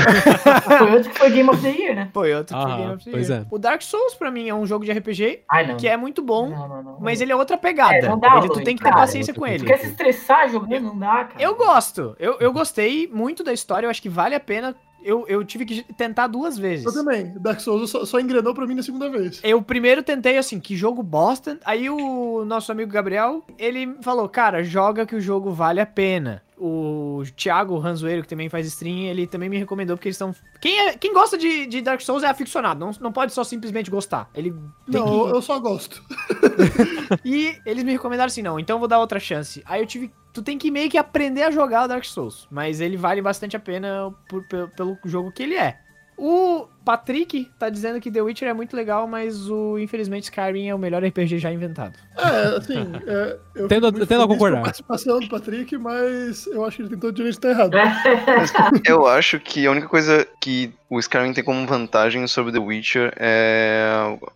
Foi outro que foi Game of the Year, né? Foi outro que Ah, Game of the pois Year. é. O Dark Souls, pra mim, é um jogo de RPG Ai, que é muito bom, Não, não, não. mas ele é outra pegada. É, não dá, ele, tu Luiz, tem que ter cara. paciência com Tu ele. quer se estressar jogando? Não dá, cara. Eu gosto. Eu, eu gostei muito da história, eu acho que vale a pena. Eu, eu tive que tentar duas vezes. Eu também. Dark Souls só, só engrenou pra mim na segunda vez. Eu primeiro tentei assim, que jogo bosta. Aí o nosso amigo Gabriel, ele falou, cara, joga que o jogo vale a pena. O Thiago Ranzoeiro, que também faz stream, ele também me recomendou, porque eles estão. Quem, é, quem gosta de, de Dark Souls é aficionado, não, não pode só simplesmente gostar. Ele Não, que. eu- só gosto. E eles me recomendaram assim, não, então vou dar outra chance. Aí eu tive. Tu tem que meio que aprender a jogar o Dark Souls. Mas ele vale bastante a pena por- pelo, pelo jogo que ele é. O Patrick tá dizendo que The Witcher é muito legal, mas o infelizmente Skyrim é o melhor RPG já inventado. É, assim, é, eu Tendo- tendo a feliz com concordar. participação do Patrick, mas eu acho que ele tem todo o direito de estar errado. Eu acho que a única coisa que o Skyrim tem como vantagem sobre The Witcher é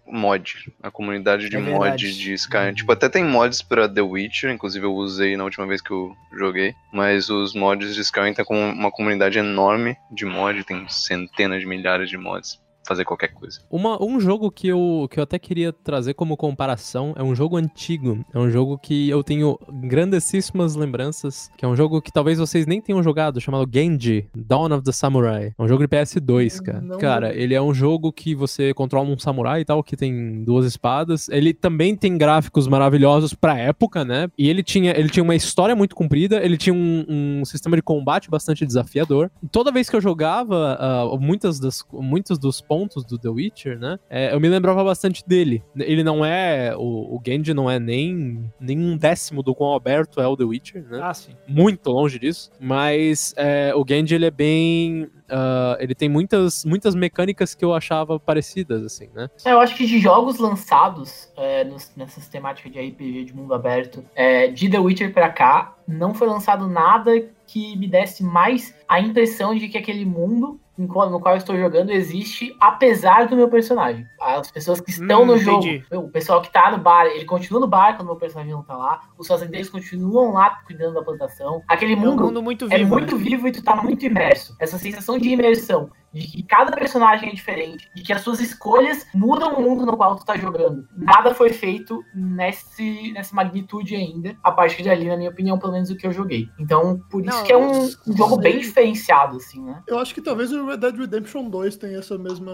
o mod. A comunidade de É mod de Skyrim. Tipo, até tem mods pra The Witcher, inclusive eu usei na última vez que eu joguei. Mas os mods de Skyrim tem como uma comunidade enorme de mod, tem centenas de milhares de mods. Fazer qualquer coisa. Uma- um jogo que eu, que eu até queria trazer como comparação é um jogo antigo. É um jogo que eu tenho grandessíssimas lembranças. Que é um jogo que talvez vocês nem tenham jogado, chamado Genji, Dawn of the Samurai. É um jogo de PS2, cara. Não cara, ele é um jogo que você controla um samurai e tal, que tem duas espadas. Ele também tem gráficos maravilhosos pra época, né? E ele tinha, ele tinha uma história muito comprida, ele tinha um, um sistema de combate bastante desafiador. Toda vez que eu jogava, ah, muitas das, muitos dos pontos do The Witcher, né? é, eu me lembrava bastante dele. Ele não é. O, o Genji não é nem, nem um décimo do quão aberto é o The Witcher, né? Ah, sim. muito longe disso, mas é, o Genji ele é bem, ah, ele tem muitas muitas mecânicas que eu achava parecidas assim, né? É, Eu acho que de jogos lançados é, nos- nessas temáticas de RPG de mundo aberto, é, de The Witcher pra cá, não foi lançado nada que me desse mais a impressão de que aquele mundo no qual eu estou jogando existe, apesar do meu personagem. As pessoas que estão Hum, no jogo, o pessoal que tá no bar, ele continua no bar quando o meu personagem não tá lá, os fazendeiros continuam lá cuidando da plantação. Aquele É um mundo mundo muito é vivo. muito né? vivo e tu tá muito imerso. Essa sensação de imersão, de que cada personagem é diferente, de que as suas escolhas mudam o mundo no qual tu tá jogando. Nada foi feito nesse, nessa magnitude ainda, a partir dali, na minha opinião, pelo menos o que eu joguei. Então, por isso Não, que é um, um jogo bem diferenciado, assim, né? Eu acho que talvez o Red Dead Redemption 2 tenha essa mesma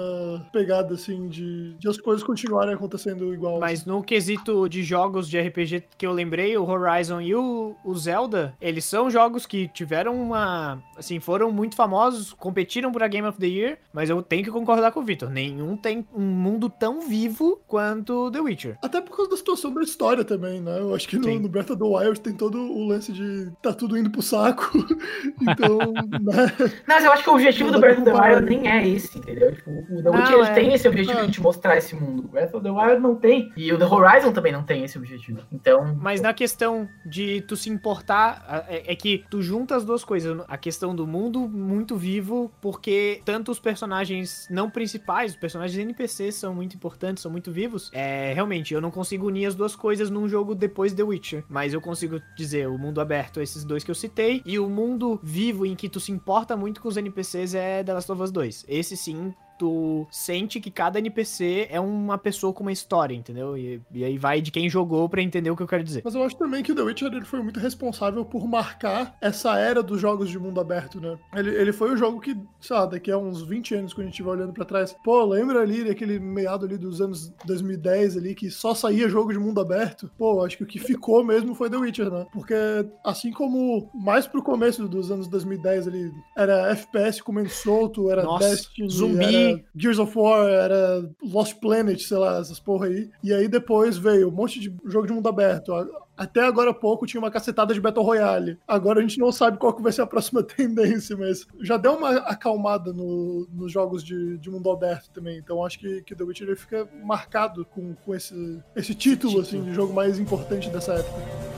pegada, assim, de, de as coisas continuarem acontecendo igual. Mas no quesito de jogos de RPG que eu lembrei, o Horizon e o, o Zelda, eles são jogos que tiveram uma. Assim, foram muito famosos, competiram por a Game of the Year, mas eu tenho que concordar com o Victor. Nenhum tem um mundo tão vivo quanto The Witcher. Até por causa da situação da história também, né? Eu acho que no, no Breath of the Wild tem todo o lance de tá tudo indo pro saco. então, né? Mas eu acho que o objetivo do Breath of the. Wild nem é esse, entendeu? Tipo, o The Witcher ele é. tem esse objetivo Ah. de te mostrar esse mundo. O Breath of the Wild não tem. E o The Horizon também não tem esse objetivo. Então. Mas na questão de tu se importar, a- é, é que tu junta as duas coisas. A questão do mundo muito vivo, porque tanto os personagens não principais, os personagens NPCs são muito importantes, são muito vivos. É, realmente, eu não consigo unir as duas coisas num jogo depois The Witcher. Mas eu consigo dizer, o mundo aberto, esses dois que eu citei, e o mundo vivo em que tu se importa muito com os NPCs é The Last of Us 2. Esse sim. Tu sente que cada NPC é uma pessoa com uma história, entendeu? E, e aí vai de quem jogou pra entender o que eu quero dizer. Mas eu acho também que o The Witcher ele foi muito responsável por marcar essa era dos jogos de mundo aberto, né? Ele, ele foi o jogo que, sei lá, daqui a uns 20 anos, quando a gente vai olhando pra trás, pô, lembra ali daquele meado ali dos anos 2010 ali, que só saía jogo de mundo aberto? Pô, acho que o que ficou mesmo foi The Witcher, né? Porque assim como mais pro começo dos anos 2010 ali, era FPS comendo solto, era Nossa, Destiny, zumbi. era Gears of War, era Lost Planet, sei lá, essas porra aí. E aí depois veio um monte de jogo de mundo aberto. Até agora há pouco tinha uma cacetada de Battle Royale. Agora a gente não sabe qual que vai ser a próxima tendência, mas já deu uma acalmada no- nos jogos de, de mundo aberto também. Então acho que, que The Witcher fica marcado com, com esse, esse título, assim, de jogo mais importante dessa época.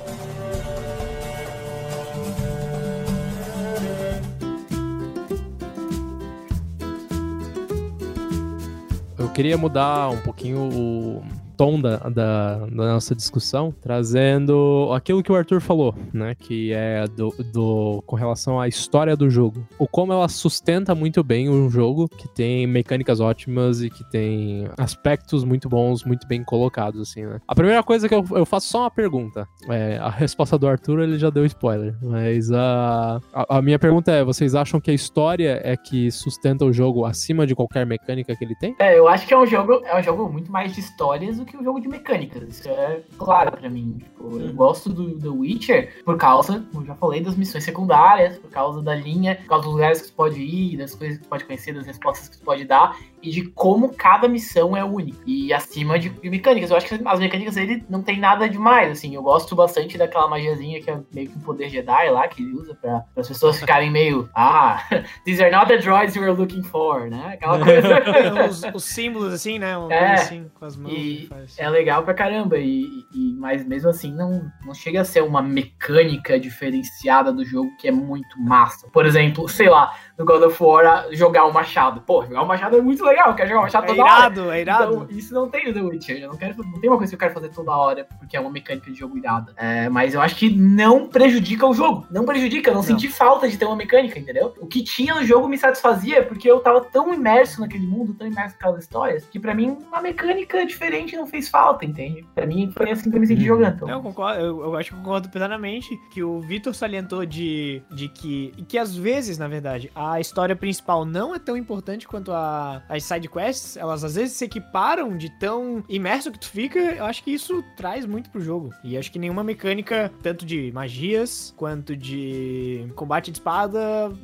Eu queria mudar um pouquinho o tom da, da, da nossa discussão, trazendo aquilo que o Arthur falou, né? Que é do, do com relação à história do jogo. O como ela sustenta muito bem um jogo que tem mecânicas ótimas e que tem aspectos muito bons, muito bem colocados, assim, né? A primeira coisa que eu, eu faço só uma pergunta. É, a resposta do Arthur, ele já deu spoiler, mas a, a, a minha pergunta é: vocês acham que a história é que sustenta o jogo acima de qualquer mecânica que ele tem? É, eu acho que é um jogo, é um jogo muito mais de histórias do um jogo de mecânicas. Isso é claro pra mim. Tipo, eu gosto do The Witcher por causa, como já falei, das missões secundárias, por causa da linha, por causa dos lugares que tu pode ir, das coisas que tu pode conhecer, das respostas que tu pode dar e de como cada missão é única. E acima de, mecânicas. Eu acho que as mecânicas dele não tem nada demais, assim. Eu gosto bastante daquela magiazinha que é meio que um poder Jedi lá, que ele usa pra, as pessoas ficarem meio, ah, these are not the droids you were looking for, né? Aquela coisa. os, os símbolos assim, né? Uma É, assim, com as mãos. e. É legal pra caramba, e, e- mas mesmo assim não, não chega a ser uma mecânica diferenciada do jogo que é muito massa. Por exemplo, sei lá, no God of War, jogar o machado. Pô, jogar o machado é muito legal, eu quero jogar o machado É toda hora. irado, é irado. Então, isso não tem no The Witcher. Eu não, quero, não tem uma coisa que eu quero fazer toda hora, porque é uma mecânica de jogo irada. É, mas eu acho que não prejudica o jogo. Não prejudica, eu não, Não. senti falta de ter uma mecânica, entendeu? O que tinha no jogo me satisfazia, porque eu tava tão imerso naquele mundo, tão imerso naquelas histórias, que pra mim uma mecânica diferente não fez falta, entende? Pra mim foi assim que eu me senti Uhum. jogando. Então, Eu concordo, eu, eu acho que concordo plenamente que o Vitor salientou de, de que. Que às vezes, na verdade, a história principal não é tão importante quanto a, as side quests. Elas às vezes se equiparam de tão imerso que tu fica. Eu acho que isso traz muito pro jogo. E acho que nenhuma mecânica, tanto de magias quanto de combate de espada,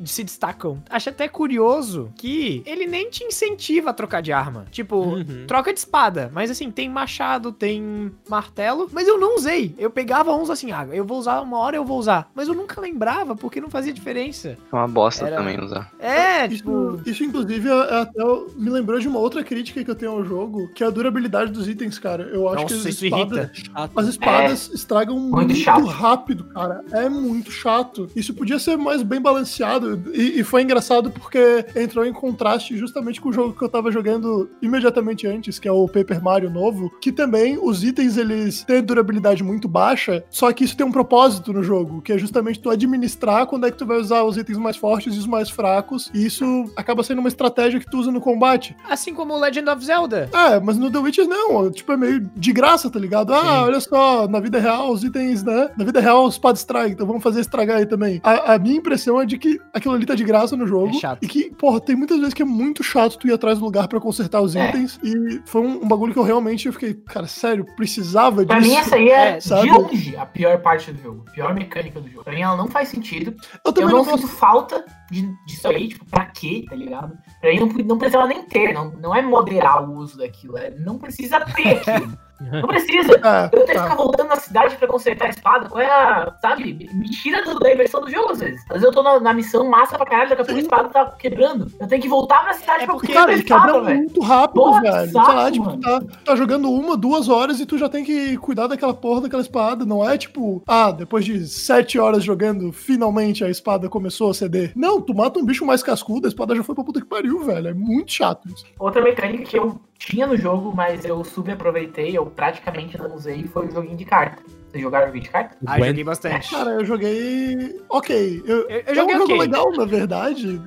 se destacam. Acho até curioso que ele nem te incentiva a trocar de arma. Tipo, Uhum. troca de espada. Mas assim, tem machado, tem martelo. Mas eu não usei. Eu pegava uns assim, ah, eu vou usar uma hora, eu vou usar. Mas eu nunca lembrava porque não fazia diferença. É uma bosta Era- também usar. É, Isso, tipo. isso, inclusive, é- até me lembrou de uma outra crítica que eu tenho ao jogo, que é a durabilidade dos itens, cara. Eu acho que Nossa, as isso espadas, irrita. as espadas estragam muito, chato. rápido, cara. É muito chato. Isso podia ser mais bem balanceado. E, e foi engraçado porque entrou em contraste justamente com o jogo que eu tava jogando imediatamente antes, que é o Paper Mario novo, que também os itens eles têm durabilidade muito baixa, só que isso tem um propósito no jogo, que é justamente tu administrar quando é que tu vai usar os itens mais fortes e os mais fracos, e isso acaba sendo uma estratégia que tu usa no combate. Assim como o Legend of Zelda. É, mas no The Witcher não, tipo, é meio de graça, tá ligado? Ah, Sim. olha só, na vida real os itens, né? Na vida real os espada estraga, então vamos fazer estragar aí também. A, a minha impressão é de que aquilo ali tá de graça no jogo. É chato. E que, porra, tem muitas vezes que é muito chato tu ir atrás do lugar pra consertar os É. itens. E foi um, um bagulho que eu realmente eu fiquei, cara, sério, precisava Pra disso. mim, essa aí é, É, sabe? de longe a pior parte do jogo. A pior mecânica do jogo. Pra mim, ela não faz sentido. Eu Eu também não não gosto. sinto falta disso aí, tipo, pra quê, tá ligado? Pra mim não, não nem ter, não, não é moderar o uso daquilo, é, não precisa ter aquilo. Não precisa. É, Eu tenho que tá. ficar voltando na cidade pra consertar a espada. Qual é a. Sabe? Me tira do- da imersão do jogo, às vezes. Às vezes eu tô na, na missão massa pra caralho, daqui a pouco a espada tá quebrando. Eu tenho que voltar pra cidade É pra porque, Cara, ele quebra muito rápido, velho. saco, Sei lá, tipo, tá, tá jogando uma, duas horas e tu já tem que cuidar daquela porra daquela espada. Não é tipo, ah, depois de sete horas jogando, finalmente a espada começou a ceder. Não, tu mata um bicho mais cascudo, a espada já foi pra puta que pariu, velho. É muito chato isso. Outra mecânica que eu tinha no jogo, mas eu subaproveitei, eu praticamente não usei, foi o joguinho de carta. Vocês jogaram joguinho de carta? Ah, joguei bastante. Cara, eu joguei. Ok. Eu, Eu- eu é joguei um jogo ok. legal, na verdade.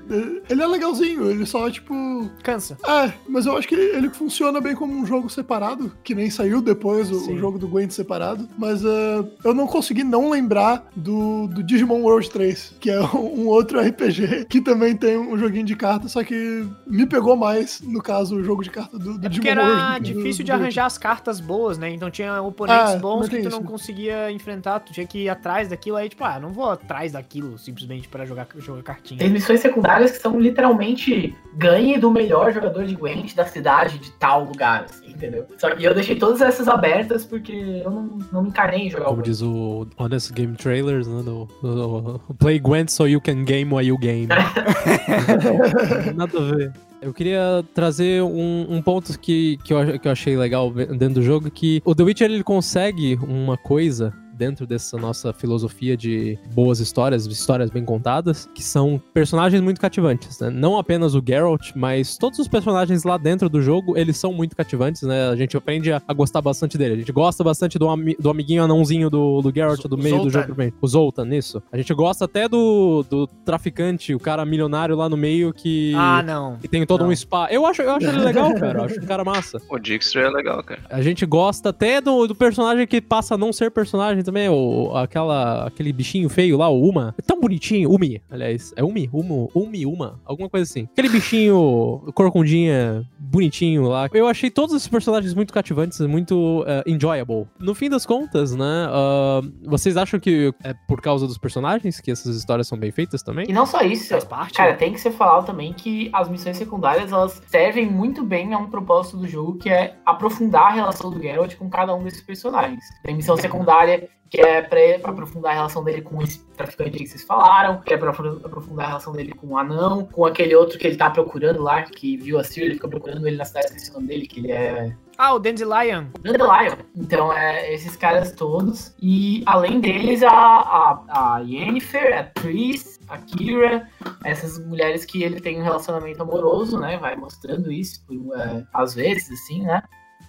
Ele é legalzinho, ele só, tipo. Cansa. É, mas eu acho que ele, ele funciona bem como um jogo separado, que nem saiu depois o, Sim. o jogo do Gwent separado. Mas eh, eu não consegui não lembrar do, do Digimon World 3, que é um outro RPG que também tem um joguinho de carta, só que me pegou mais, no caso, o jogo de carta do, do É porque Digimon era World. do- difícil do- de do- arranjar as cartas boas, né? Então tinha oponentes Ah, bons que tu isso. não conseguia enfrentar, tu tinha que ir atrás daquilo aí, tipo, ah, não vou atrás daquilo simplesmente pra jogar, jogar cartinha. Tem missões secundárias que são literalmente ganhe do melhor jogador de Gwent da cidade de tal lugar, assim, entendeu? Só que eu deixei todas essas abertas porque eu não, não me encarnei em jogar o Como diz o Honest Game Trailers, né? Do, do- do- Play Gwent so you can game while you game. Nada a ver. Eu queria trazer um, um ponto que, que, eu, que eu achei legal dentro do jogo, que o The Witcher ele consegue uma coisa dentro dessa nossa filosofia de boas histórias, histórias bem contadas, que são personagens muito cativantes, né? Não apenas o Geralt, mas todos os personagens lá dentro do jogo, eles são muito cativantes, né? A gente aprende a, a gostar bastante dele. A gente gosta bastante do, ami- do amiguinho anãozinho do, do Geralt do meio do Zoltan. jogo também. O Zoltan, isso. A gente gosta até do, do traficante, o cara milionário lá no meio que... Ah, não. que tem todo Não. um spa. Eu acho, eu acho ele legal, cara. Eu acho um cara massa. O Dijkstra é legal, cara. A gente gosta até do, do personagem que passa a não ser personagem também, o, aquela, aquele bichinho feio lá, o Uma. É tão bonitinho. Umi, aliás. É Umi? Umo, Umi, Uma? Alguma coisa assim. Aquele bichinho corcundinha, bonitinho lá. Eu achei todos esses personagens muito cativantes, muito eh, enjoyable. No fim das contas, né, ah, vocês acham que é por causa dos personagens que essas histórias são bem feitas também? E não só isso, Faz parte. Cara, né? tem que ser falado também que as missões secundárias elas servem muito bem a um propósito do jogo que é aprofundar a relação do Geralt com cada um desses personagens. Tem missão secundária que é pra aprofundar a relação dele com esse traficante que vocês falaram, que é pra apro- aprofundar a relação dele com o anão, com aquele outro que ele tá procurando lá, que viu a Ciri, ele fica procurando ele na cidade, esqueci o nome dele, que ele é Ah, o Dandelion. Dandelion. Então, é esses caras todos. E além deles, a, a, a Yennefer, a Tris, a Kira, essas mulheres que ele tem um relacionamento amoroso, né? Vai mostrando isso, por, é, às vezes, assim, né?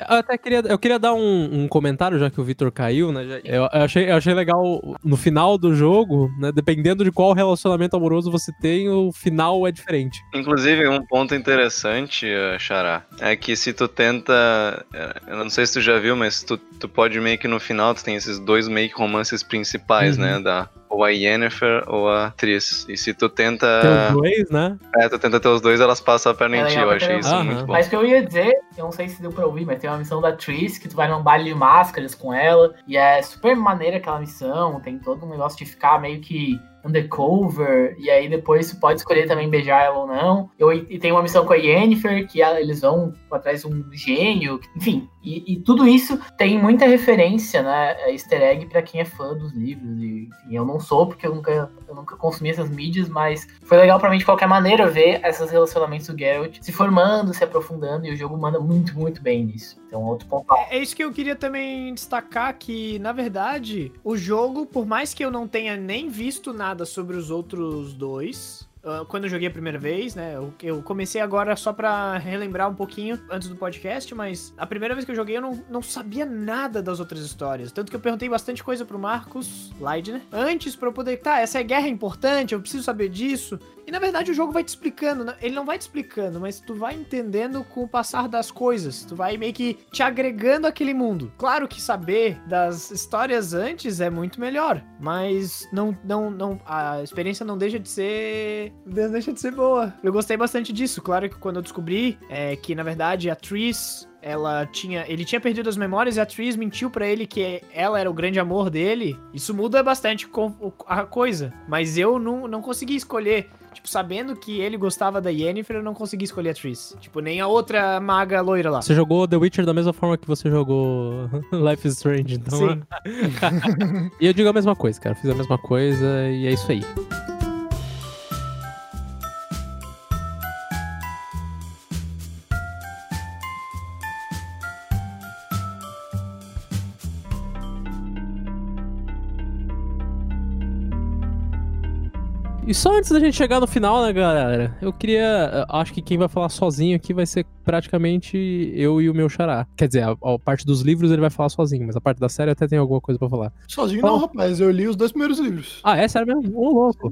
Eu até queria, eu queria dar um, um comentário, já que o Vitor caiu, né? já- Eu, eu achei, eu achei legal no final do jogo, né? Dependendo de qual relacionamento amoroso você tem, o final é diferente. Inclusive, um ponto interessante, eh, Xará, é que se tu tenta. eh, Eu não sei se tu já viu, mas tu, tu pode meio que no final, tu tem esses dois meio que romances principais, Uhum. né? Da, ou a Yennefer ou a Tris. E se tu tenta. Tem os dois, né? É, tu tenta ter os dois, elas passam a perna em ti. Eu achei isso muito bom. Mas o que eu ia dizer, eu não sei se deu pra ouvir, mas tem uma missão da Tris, que tu vai num baile de máscaras com ela, e é super maneira aquela missão, tem todo um negócio de ficar meio que undercover, e aí depois você pode escolher também beijar ela ou não. Eu, e tem uma missão com a Yennefer, que ela, eles vão atrás de um gênio, enfim. E, e, tudo isso tem muita referência, né? É easter egg pra quem é fã dos livros. E, enfim, eu não sou, porque eu nunca, eu nunca consumi essas mídias, mas foi legal para mim de qualquer maneira ver esses relacionamentos do Geralt se formando, se aprofundando, e o jogo manda muito, muito bem nisso. Então, outro ponto. É, é isso que eu queria também destacar, que, na verdade, o jogo, por mais que eu não tenha nem visto nada sobre os outros dois, ah, quando eu joguei a primeira vez, né? Eu, eu, comecei agora só pra relembrar um pouquinho antes do podcast, mas a primeira vez que eu joguei eu não, não sabia nada das outras histórias. Tanto que eu perguntei bastante coisa pro Marcos Leidner antes pra eu poder. Tá, essa é guerra importante, eu preciso saber disso. E na verdade o jogo vai te explicando, né? ele não vai te explicando, mas tu vai entendendo com o passar das coisas. Tu vai meio que te agregando aquele mundo. Claro que saber das histórias antes é muito melhor, mas não, não, não, a experiência não deixa de ser, não deixa de ser boa. Eu gostei bastante disso. Claro que quando eu descobri é, que na verdade a Tris ela tinha, ele tinha perdido as memórias e a Tris mentiu para ele que ela era o grande amor dele. Isso muda bastante a coisa, mas eu não, não consegui escolher Tipo, sabendo que ele gostava da Yennefer, eu não consegui escolher a Triss. Tipo, nem a outra maga loira lá. Você jogou The Witcher da mesma forma que você jogou Life is Strange, então. Sim. e eu digo a mesma coisa, cara. Fiz a mesma coisa e é isso aí. E só antes da gente chegar no final, né, galera? Eu queria. Acho que quem vai falar sozinho aqui vai ser praticamente eu e o meu xará. Quer dizer, a, a, parte dos livros ele vai falar sozinho, mas a parte da série até tem alguma coisa pra falar. Sozinho Fala. não, rapaz. Eu li os dois primeiros livros. Ah, é sério mesmo? Ô, louco.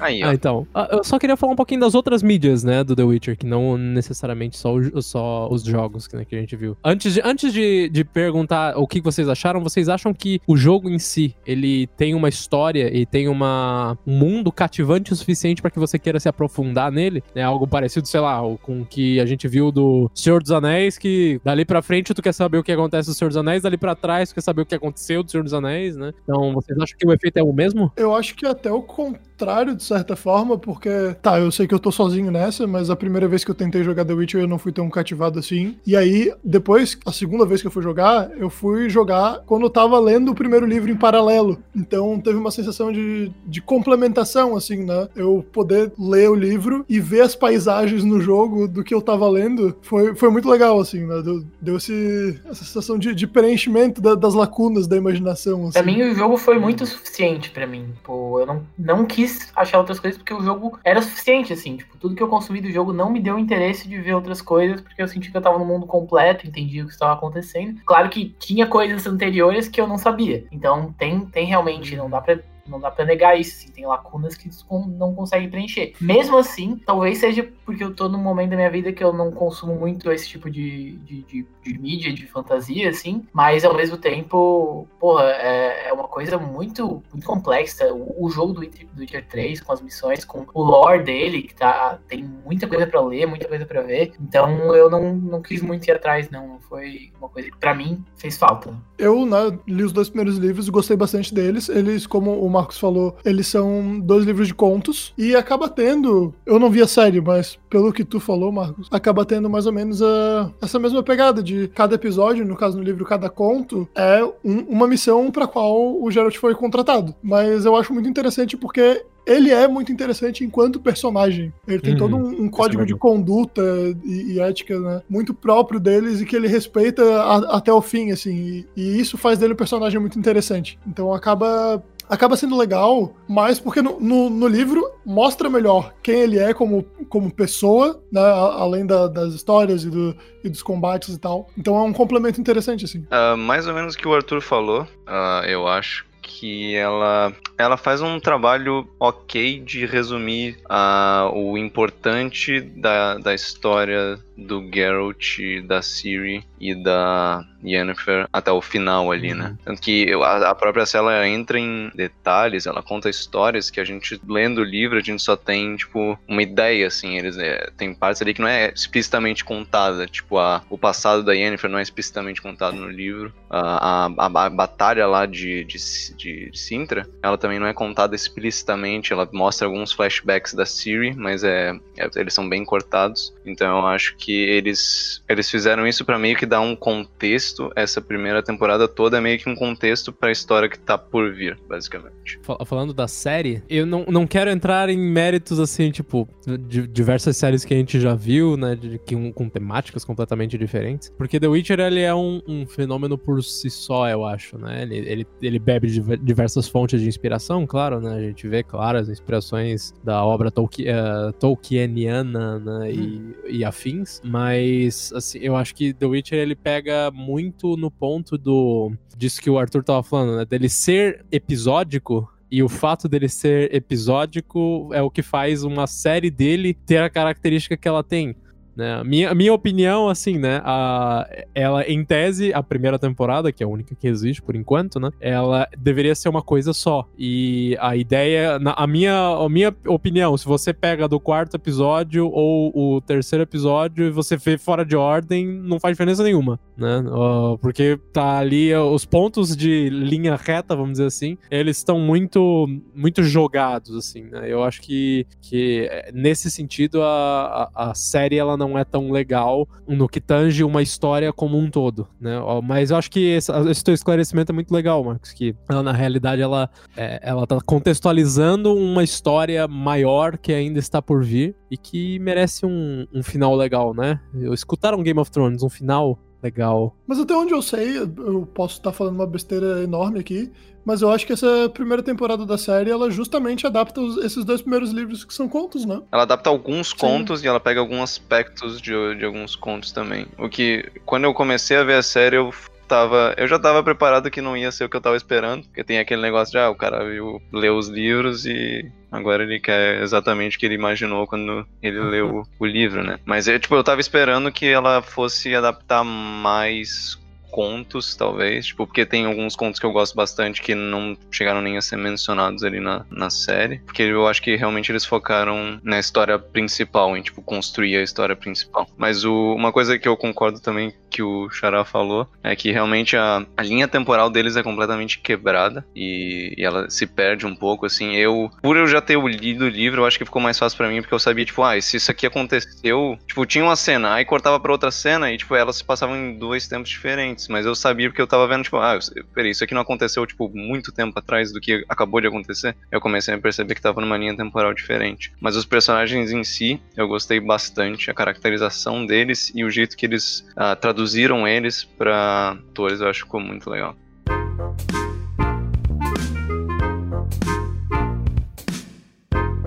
Aí, ó. Ah, então. Ah, eu só queria falar um pouquinho das outras mídias, né, do The Witcher, que não necessariamente só, o, só os jogos né, que a gente viu. Antes, de, antes de, de perguntar o que vocês acharam, vocês acham que o jogo em si, ele tem uma história e tem uma, um mundo cativante o suficiente para que você queira se aprofundar nele? É algo parecido, sei lá, com o que a gente viu do Senhor dos Anéis, que dali pra frente tu quer saber o que acontece no Senhor dos Anéis, dali pra trás tu quer saber o que aconteceu do Senhor dos Anéis, né? Então, vocês acham que o efeito é o mesmo? Eu acho que até o contrário, de certa forma, porque, tá, eu sei que eu tô sozinho nessa, mas a primeira vez que eu tentei jogar The Witcher eu não fui tão cativado assim. E aí, depois, a segunda vez que eu fui jogar, eu fui jogar quando eu tava lendo o primeiro livro em paralelo. Então, teve uma sensação de, de complementação, assim, né? Eu poder ler o livro e ver as paisagens no jogo do que eu tava lendo foi, foi muito legal, assim, né? Deu, deu esse, essa sensação de, de preenchimento da, das lacunas da imaginação. Assim. Pra mim, o jogo foi muito suficiente para mim. Pô, eu não, não quis achar outras coisas porque o jogo era suficiente, assim. Tipo, tudo que eu consumi do jogo não me deu interesse de ver outras coisas, porque eu senti que eu tava no mundo completo, entendi o que estava acontecendo. Claro que tinha coisas anteriores que eu não sabia. Então tem, tem realmente, não dá pra não dá para negar isso, assim, tem lacunas que não consegue preencher. Mesmo assim, talvez seja porque eu tô num momento da minha vida que eu não consumo muito esse tipo de, de, de, de mídia, de fantasia, assim, mas ao mesmo tempo, porra, é, é uma coisa muito, muito complexa. O, o jogo do do Witcher 3, com as missões, com o lore dele, que tá, tem muita coisa para ler, muita coisa para ver, então eu não, não quis muito ir atrás, não. Foi uma coisa que pra mim fez falta. Eu né, li os dois primeiros livros, gostei bastante deles. Eles, como o Marcos falou, eles são dois livros de contos e acaba tendo. Eu não vi a série, mas pelo que tu falou, Marcos, acaba tendo mais ou menos a, essa mesma pegada de cada episódio, no caso no livro, cada conto, é um, uma missão para qual o Geralt foi contratado. Mas eu acho muito interessante porque ele é muito interessante enquanto personagem. Ele tem uhum, todo um, um código de conduta e, e, ética, né, muito próprio deles e que ele respeita a, até o fim, assim. E, e, isso faz dele um personagem muito interessante. Então acaba acaba sendo legal, mas porque no, no, no, livro mostra melhor quem ele é como, como pessoa, né, além da, das histórias e, do, e, dos combates e tal. Então é um complemento interessante, assim. Uh, mais ou menos o que o Arthur falou, uh, eu acho que ela, ela faz um trabalho ok de resumir uh, o importante da, da história do Geralt, da Ciri e da, Yennefer até o final ali, Uhum. né? Tanto que a, a própria série ela entra em detalhes, ela conta histórias que a gente, lendo o livro, a gente só tem, tipo, uma ideia, assim. Eles é, tem partes ali que não é explicitamente contada. Tipo, a, o passado da Yennefer não é explicitamente contado no livro. A, a, a- batalha lá de, de, de Sintra, ela também não é contada explicitamente. Ela mostra alguns flashbacks da Ciri, mas é, é- eles são bem cortados. Então eu acho que eles, eles fizeram isso pra meio que dar um contexto. Essa primeira temporada toda é meio que um contexto pra história que tá por vir, basicamente. Fal- Falando da série, eu não, não quero entrar em méritos assim, tipo, de diversas séries que a gente já viu, né? De, que um, com temáticas completamente diferentes. Porque The Witcher ele é um, um fenômeno por si só, eu acho, né? Ele, ele, ele bebe de diversas fontes de inspiração, claro, né? A gente vê claras inspirações da obra Tolki- eh, Tolkieniana, né? E, e afins. Mas, assim, eu acho que The Witcher ele pega muito no ponto do. disso que o Arthur tava falando, né? Dele ser episódico. E o fato dele ser episódico é o que faz uma série dele ter a característica que ela tem. Né? A minha, a minha opinião, assim, né? A, ela, em tese, a primeira temporada, que é a única que existe por enquanto, né? Ela deveria ser uma coisa só. E a ideia, na, a, minha, a minha opinião, se você pega do quarto episódio ou o terceiro episódio e você vê fora de ordem, não faz diferença nenhuma, né? Ó, porque tá ali, ó, os pontos de linha reta, vamos dizer assim, eles estão muito, muito jogados, assim, né? Eu acho que, que eh, nesse sentido a, a, a série ela não é tão legal no que tange uma história como um todo, né? Mas eu acho que esse, esse teu esclarecimento é muito legal, Marcos, que ela, na realidade ela, é, ela tá contextualizando uma história maior que ainda está por vir e que merece um, um final legal, né? Eu escutaram Game of Thrones, um final legal. Mas até onde eu sei, eu posso estar falando uma besteira enorme aqui, mas eu acho que essa primeira temporada da série, ela justamente adapta os- esses dois primeiros livros que são contos, né? Ela adapta alguns contos e ela pega alguns aspectos de, de alguns contos também. O que, quando eu comecei a ver a série, eu tava. Eu já tava preparado que não ia ser o que eu tava esperando. Porque tem aquele negócio de, ah, o cara viu, leu os livros e agora ele quer exatamente o que ele imaginou quando ele leu o livro, né? Mas é tipo, eu tava esperando que ela fosse adaptar mais contos, talvez, tipo, porque tem alguns contos que eu gosto bastante que não chegaram nem a ser mencionados ali na, na série, porque eu acho que realmente eles focaram na história principal, em, tipo, construir a história principal. Mas o, uma coisa que eu concordo também que o Xará falou é que realmente a, a linha temporal deles é completamente quebrada e, e ela se perde um pouco, assim, eu, por eu já ter lido o livro, eu acho que ficou mais fácil pra mim, porque eu sabia, tipo, ah, se isso aqui aconteceu, tipo, tinha uma cena, aí cortava pra outra cena e, tipo, elas se passavam em dois tempos diferentes, mas eu sabia porque eu tava vendo, tipo, ah, peraí, isso aqui não aconteceu, tipo, muito tempo atrás do que acabou de acontecer. Eu comecei a perceber que tava numa linha temporal diferente. Mas os personagens em si, eu gostei bastante, a caracterização deles e o jeito que eles ah, traduziram eles pra atores, eu acho que ficou muito legal.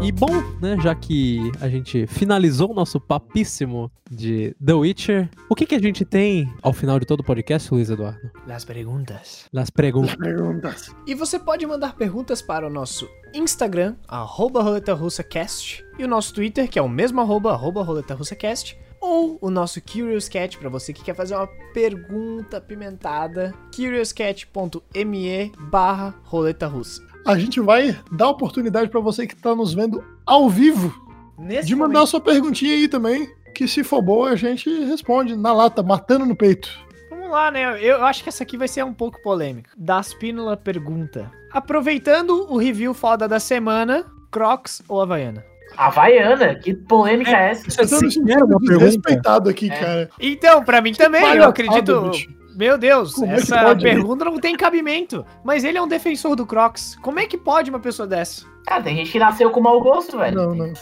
E bom, né, já que a gente finalizou o nosso papíssimo de The Witcher, o que que a gente tem ao final de todo o podcast, Luiz Eduardo? Las perguntas. Las perguntas. Perguntas. E você pode mandar perguntas para o nosso Instagram, arroba roletarussacast, e o nosso Twitter, que é o mesmo arroba, arroba roletarussacast, ou o nosso Curious Cat, para você que quer fazer uma pergunta apimentada, curiouscat.me barra roleta russa. A gente vai dar oportunidade pra você que tá nos vendo ao vivo Nesse de mandar sua perguntinha aí também, que se for boa a gente responde na lata, matando no peito. Vamos lá, né? Eu acho que essa aqui vai ser um pouco polêmica. Das Pílula pergunta. Aproveitando o review foda da semana, Crocs ou Havaiana? Havaiana? Que polêmica é essa? Isso é pergunta. desrespeitado aqui, É. cara. Então, pra mim também, eu acredito. bicho. Meu Deus, Como é que essa pode? pergunta não tem cabimento. Mas ele é um defensor do Crocs. Como é que pode uma pessoa dessa? Cara, tem gente que nasceu com mau gosto, velho. Não, não.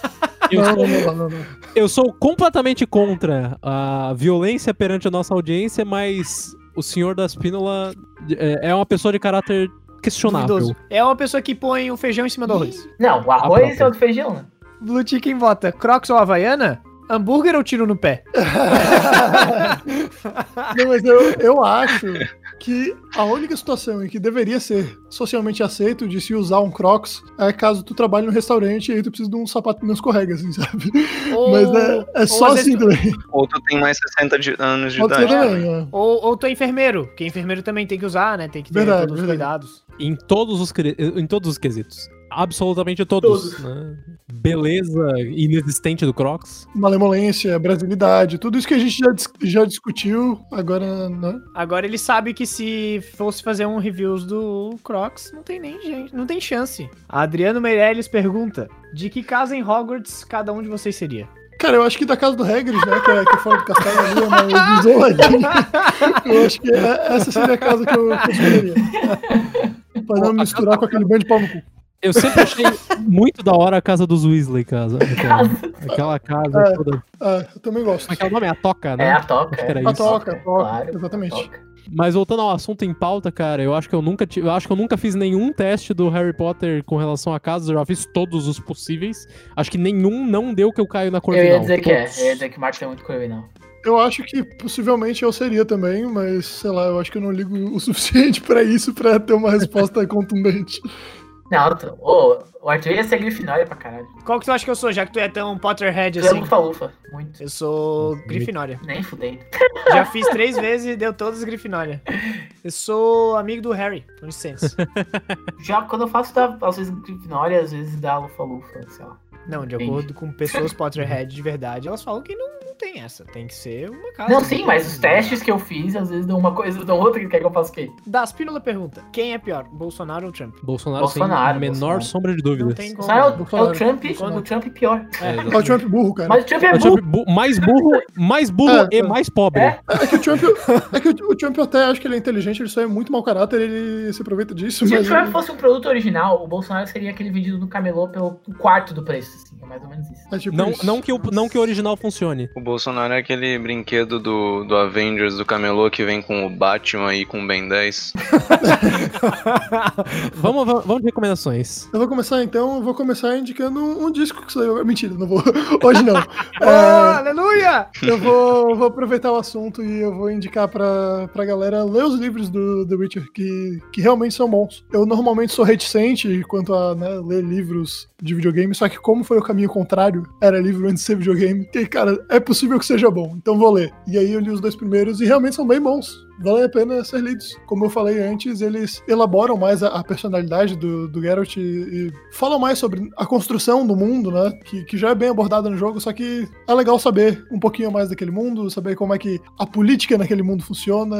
Eu Não, sou, não, não, não, não. eu sou completamente contra a violência perante a nossa audiência, mas o senhor da Spínola é é uma pessoa de caráter questionável. Duvidoso. É uma pessoa que põe o feijão em cima do arroz. Não, o arroz é o do feijão, né? Blue Chicken vota Crocs ou Havaiana? Hambúrguer ou tiro no pé? Não, mas eu, eu acho que a única situação em que deveria ser socialmente aceito de se usar um Crocs é caso tu trabalhe no restaurante e aí tu precisa de um sapato que não escorrega, assim, sabe? Ou- Mas é, é só assim tu- também. Ou tu tem mais 60 de- anos de Pode idade. também, é. Ou, ou tu é enfermeiro, porque enfermeiro também tem que usar, né? Tem que ter Verdade, todos os verdade. cuidados. Em todos os, em todos os quesitos. Absolutamente todos. Todos. né? Beleza inexistente do Crocs. Malemolência, brasilidade, tudo isso que a gente já, dis- já discutiu, agora, né? Agora ele sabe que se fosse fazer um reviews do Crocs, não tem nem gente, não tem chance. Adriano Meirelles pergunta: De que casa em Hogwarts cada um de vocês seria? Cara, eu acho que da casa do Hagrid, né, que é, que é fora do castelo ali, é. Eu acho que é- essa seria a casa que eu, que eu escolheria. Pra não misturar com aquele bando de pau no cu. Eu sempre achei muito da hora a casa dos Weasley, casa. Aquela, aquela casa É. toda. Ah, eu também gosto. Como é que é o nome? A Toca, né? É a toca. Era é. A isso. toca, a toca, Claro, exatamente. toca. Mas voltando ao assunto em pauta, cara, eu acho que eu nunca tive, eu acho que eu nunca fiz nenhum teste do Harry Potter com relação a casas, eu já fiz todos os possíveis. Acho que nenhum não deu que eu caio na Eu Corvinal. ia dizer que é. Eu ia dizer que o Marcos é muito corvinal. Eu acho que possivelmente eu seria também, mas sei lá, eu acho que eu não ligo o suficiente pra isso pra ter uma resposta contundente. Não, tu- ô, o Arthur ia ser Grifinória pra caralho. Qual que tu acha que eu sou, já que tu é tão Potterhead Tu é assim? Lufa-Lufa. Muito. Eu sou Grifinória. Nem fudei. Já fiz três vezes e deu todas Grifinória. Eu sou amigo do Harry, com licença. Já quando eu faço, dá, às vezes Grifinória, às vezes dá Lufa-Lufa, sei lá. Não, de Entendi. acordo com pessoas Potterhead de verdade, elas falam que não tem essa. Tem que ser uma casa. Não, sim, mas os testes que eu fiz, às vezes dão uma coisa, dão outra, que quer que eu faça o quê? Da Spínola pergunta: quem é pior, Bolsonaro ou Trump? Bolsonaro, Bolsonaro, sem a menor Bolsonaro. sombra de Não dúvidas. tem como. Só é o, é o. Trump, Quando- o Trump pior. É, É o Trump burro, cara. Mas o Trump é É o burro. Trump bu- mais burro, mais burro É, e é. mais pobre. É? É que o Trump, é que o, o Trump eu até acho que ele é inteligente, ele só é muito mau caráter, ele se aproveita disso, Se o Trump fosse um produto original, o Bolsonaro seria aquele vendido no camelô pelo quarto do preço, assim. É mais ou menos isso. é tipo Não, isso. não, que o, não que o original funcione. O Bolsonaro é aquele brinquedo do, do Avengers, do Camelô, que vem com o Batman e com o Ben 10. Vamos, vamos vamos de recomendações. Eu vou começar então, eu vou começar indicando um, um disco que saiu. Mentira, não vou. Hoje não. É, aleluia! eu vou, vou aproveitar o assunto e eu vou indicar pra, pra galera ler os livros do The Witcher, que, que realmente são bons. Eu normalmente sou reticente quanto a né, ler livros de videogame, só que como foi o caminho contrário, era livro antes de ser videogame, que, cara, é possível que seja bom, então vou ler. E aí eu li os dois primeiros e realmente são bem bons. Valem a pena ser lidos. Como eu falei antes, eles elaboram mais a, a personalidade do, do Geralt e, e falam mais sobre a construção do mundo, né? Que, que já é bem abordada no jogo, só que é legal saber um pouquinho mais daquele mundo, saber como é que a política naquele mundo funciona,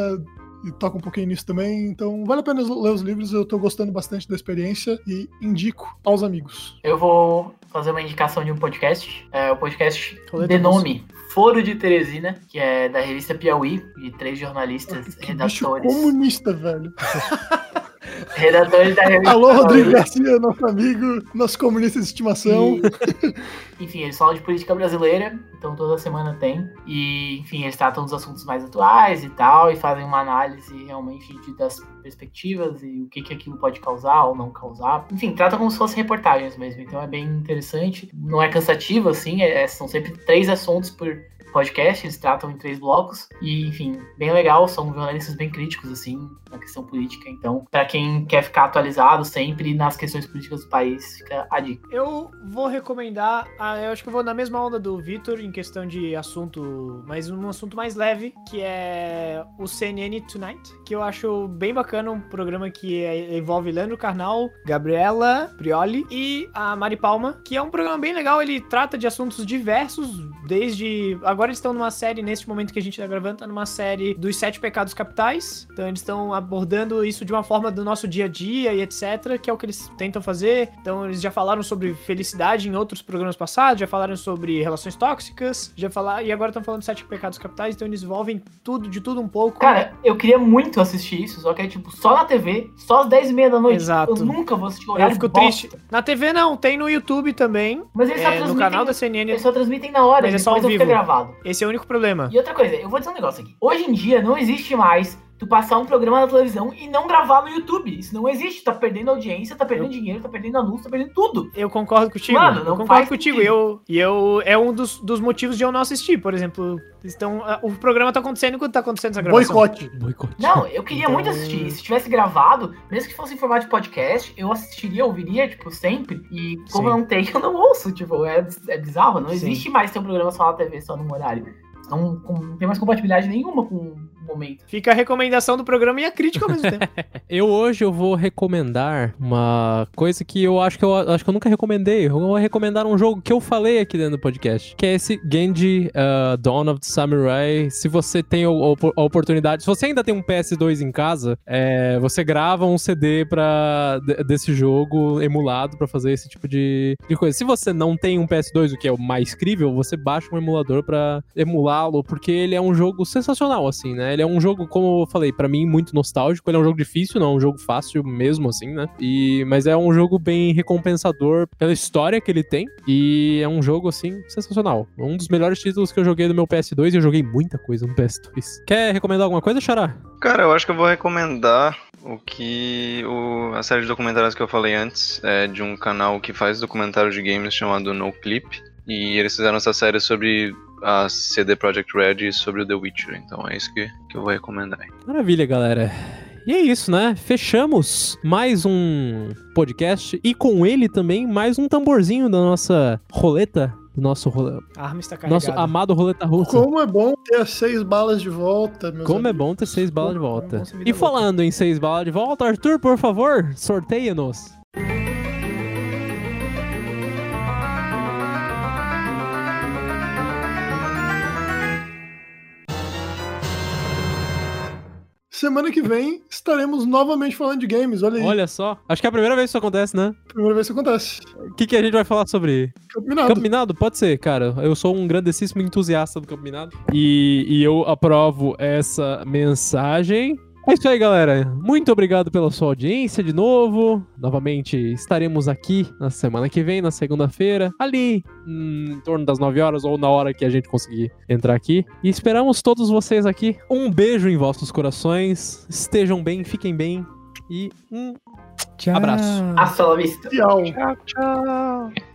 e toca um pouquinho nisso também. Então, vale a pena ler os livros, eu tô gostando bastante da experiência e indico aos amigos. Eu vou fazer uma indicação de um podcast. É o podcast Roleta de russa. nome Foro de Teresina, que é da revista Piauí, de três jornalistas, Que bicho redatores. comunista, velho. Redatores da revista Alô, Rodrigo. Garcia, nosso amigo, nosso comunista de estimação. E, enfim, eles falam de política brasileira, então toda semana tem. E, enfim, eles tratam dos assuntos mais atuais e tal, e fazem uma análise realmente de, das perspectivas e o que, que aquilo pode causar ou não causar. Enfim, trata como se fossem reportagens mesmo, então é bem interessante. Não é cansativo, assim, é- são sempre três assuntos por podcast, eles tratam em três blocos. E, enfim, bem legal, são jornalistas bem críticos, assim, na questão política. Então, pra quem quer ficar atualizado sempre nas questões políticas do país, fica a dica. Eu vou recomendar, ah, eu acho que eu vou na mesma onda do Vitor em questão de assunto, mas um assunto mais leve, que é o CNN Tonight, que eu acho bem bacana, um programa que é- envolve Leandro Carnal, Gabriela Prioli e a Mari Palma, que é um programa bem legal, ele trata de assuntos diversos, desde... Agora eles estão numa série, neste momento que a gente tá gravando, tá numa série dos Sete Pecados Capitais, então eles estão abordando isso de uma forma do nosso dia a dia e etc, que é o que eles tentam fazer, então eles já falaram sobre felicidade em outros programas passados, já falaram sobre relações tóxicas, já falaram, e agora estão falando de Sete Pecados Capitais, então eles envolvem tudo, de tudo um pouco. Cara, eu queria muito assistir isso, só que é tipo só na TV, só às 10 e meia da noite. Exato. Eu nunca vou assistir o eu horário fico bosta. triste. Na TV não, tem no YouTube também, Mas eles só é, no transmitem. canal da CNN, Eles só transmitem na hora, Mas é só ao vivo. gravado. Esse é o único problema. E outra coisa, eu vou dizer um negócio aqui. Hoje em dia não existe mais tu passar um programa na televisão e não gravar no YouTube. Isso não existe. Tá perdendo audiência, tá perdendo dinheiro, tá perdendo anúncio, tá perdendo tudo. Eu concordo contigo. Mano, eu não concordo faz contigo. sentido. Eu, e eu é um dos, dos motivos de eu não assistir. Por exemplo, estão, ah, o programa tá acontecendo enquanto tá acontecendo essa gravação. Boicote. Boicote. Não, eu queria Então- muito assistir. Se tivesse gravado, mesmo que fosse em formato de podcast, eu assistiria, ouviria, tipo, sempre. E como Sim. não tem, eu não ouço. Tipo, é, é bizarro. Não Sim. existe mais ter um programa só na TV, só num horário. Não, com- não tem mais compatibilidade nenhuma com momento. Fica a recomendação do programa e a crítica ao mesmo tempo. Eu hoje eu vou recomendar uma coisa que eu acho que eu acho que eu nunca recomendei. Eu vou recomendar um jogo que eu falei aqui dentro do podcast, que é esse Genji uh, Dawn of the Samurai. Se você tem o- a oportunidade, se você ainda tem um PS2 em casa, é, você grava um CD pra, de- desse jogo emulado pra fazer esse tipo de, de coisa. Se você não tem um PS2, o que é o mais crível, você baixa um emulador pra emulá-lo, porque ele é um jogo sensacional, assim, né? Ele é um jogo, como eu falei, pra mim muito nostálgico. Ele é um jogo difícil, não é um jogo fácil mesmo, assim, né? E, mas é um jogo bem recompensador pela história que ele tem. E é um jogo, assim, sensacional. Um dos melhores títulos que eu joguei no meu PS2 e eu joguei muita coisa no PS2. Quer recomendar alguma coisa, Xará? Cara, eu acho que eu vou recomendar o que. O, a série de documentários que eu falei antes é de um canal que faz documentário de games chamado No Clip. E eles fizeram essa série sobre a CD Projekt Red e sobre o The Witcher. Então é isso que, que eu vou recomendar. Maravilha, galera. E é isso, né? Fechamos mais um podcast e com ele também mais um tamborzinho da nossa roleta, do nosso, role- A arma está carregada. nosso amado roleta russa. Como é bom ter as seis balas de volta, meus Como é amigos. bom ter seis balas de volta. bom ser vida E falando em seis balas de volta, Arthur, por favor, sorteia-nos. Semana que vem estaremos novamente falando de games. Olha aí. Olha só. Acho que é a primeira vez que isso acontece, né? Primeira vez que acontece. O que, que a gente vai falar sobre? Campo Minado? Pode ser, cara. Eu sou um grandíssimo entusiasta do Campo Minado. E, e eu aprovo essa mensagem. É isso aí, galera. Muito obrigado pela sua audiência de novo. Novamente estaremos aqui na semana que vem, na segunda-feira, ali hum, em torno das 9 horas ou na hora que a gente conseguir entrar aqui. E esperamos todos vocês aqui. Um beijo em vossos corações. Estejam bem, fiquem bem. E um abraço. Hasta la vista. Tchau. Tchau, tchau.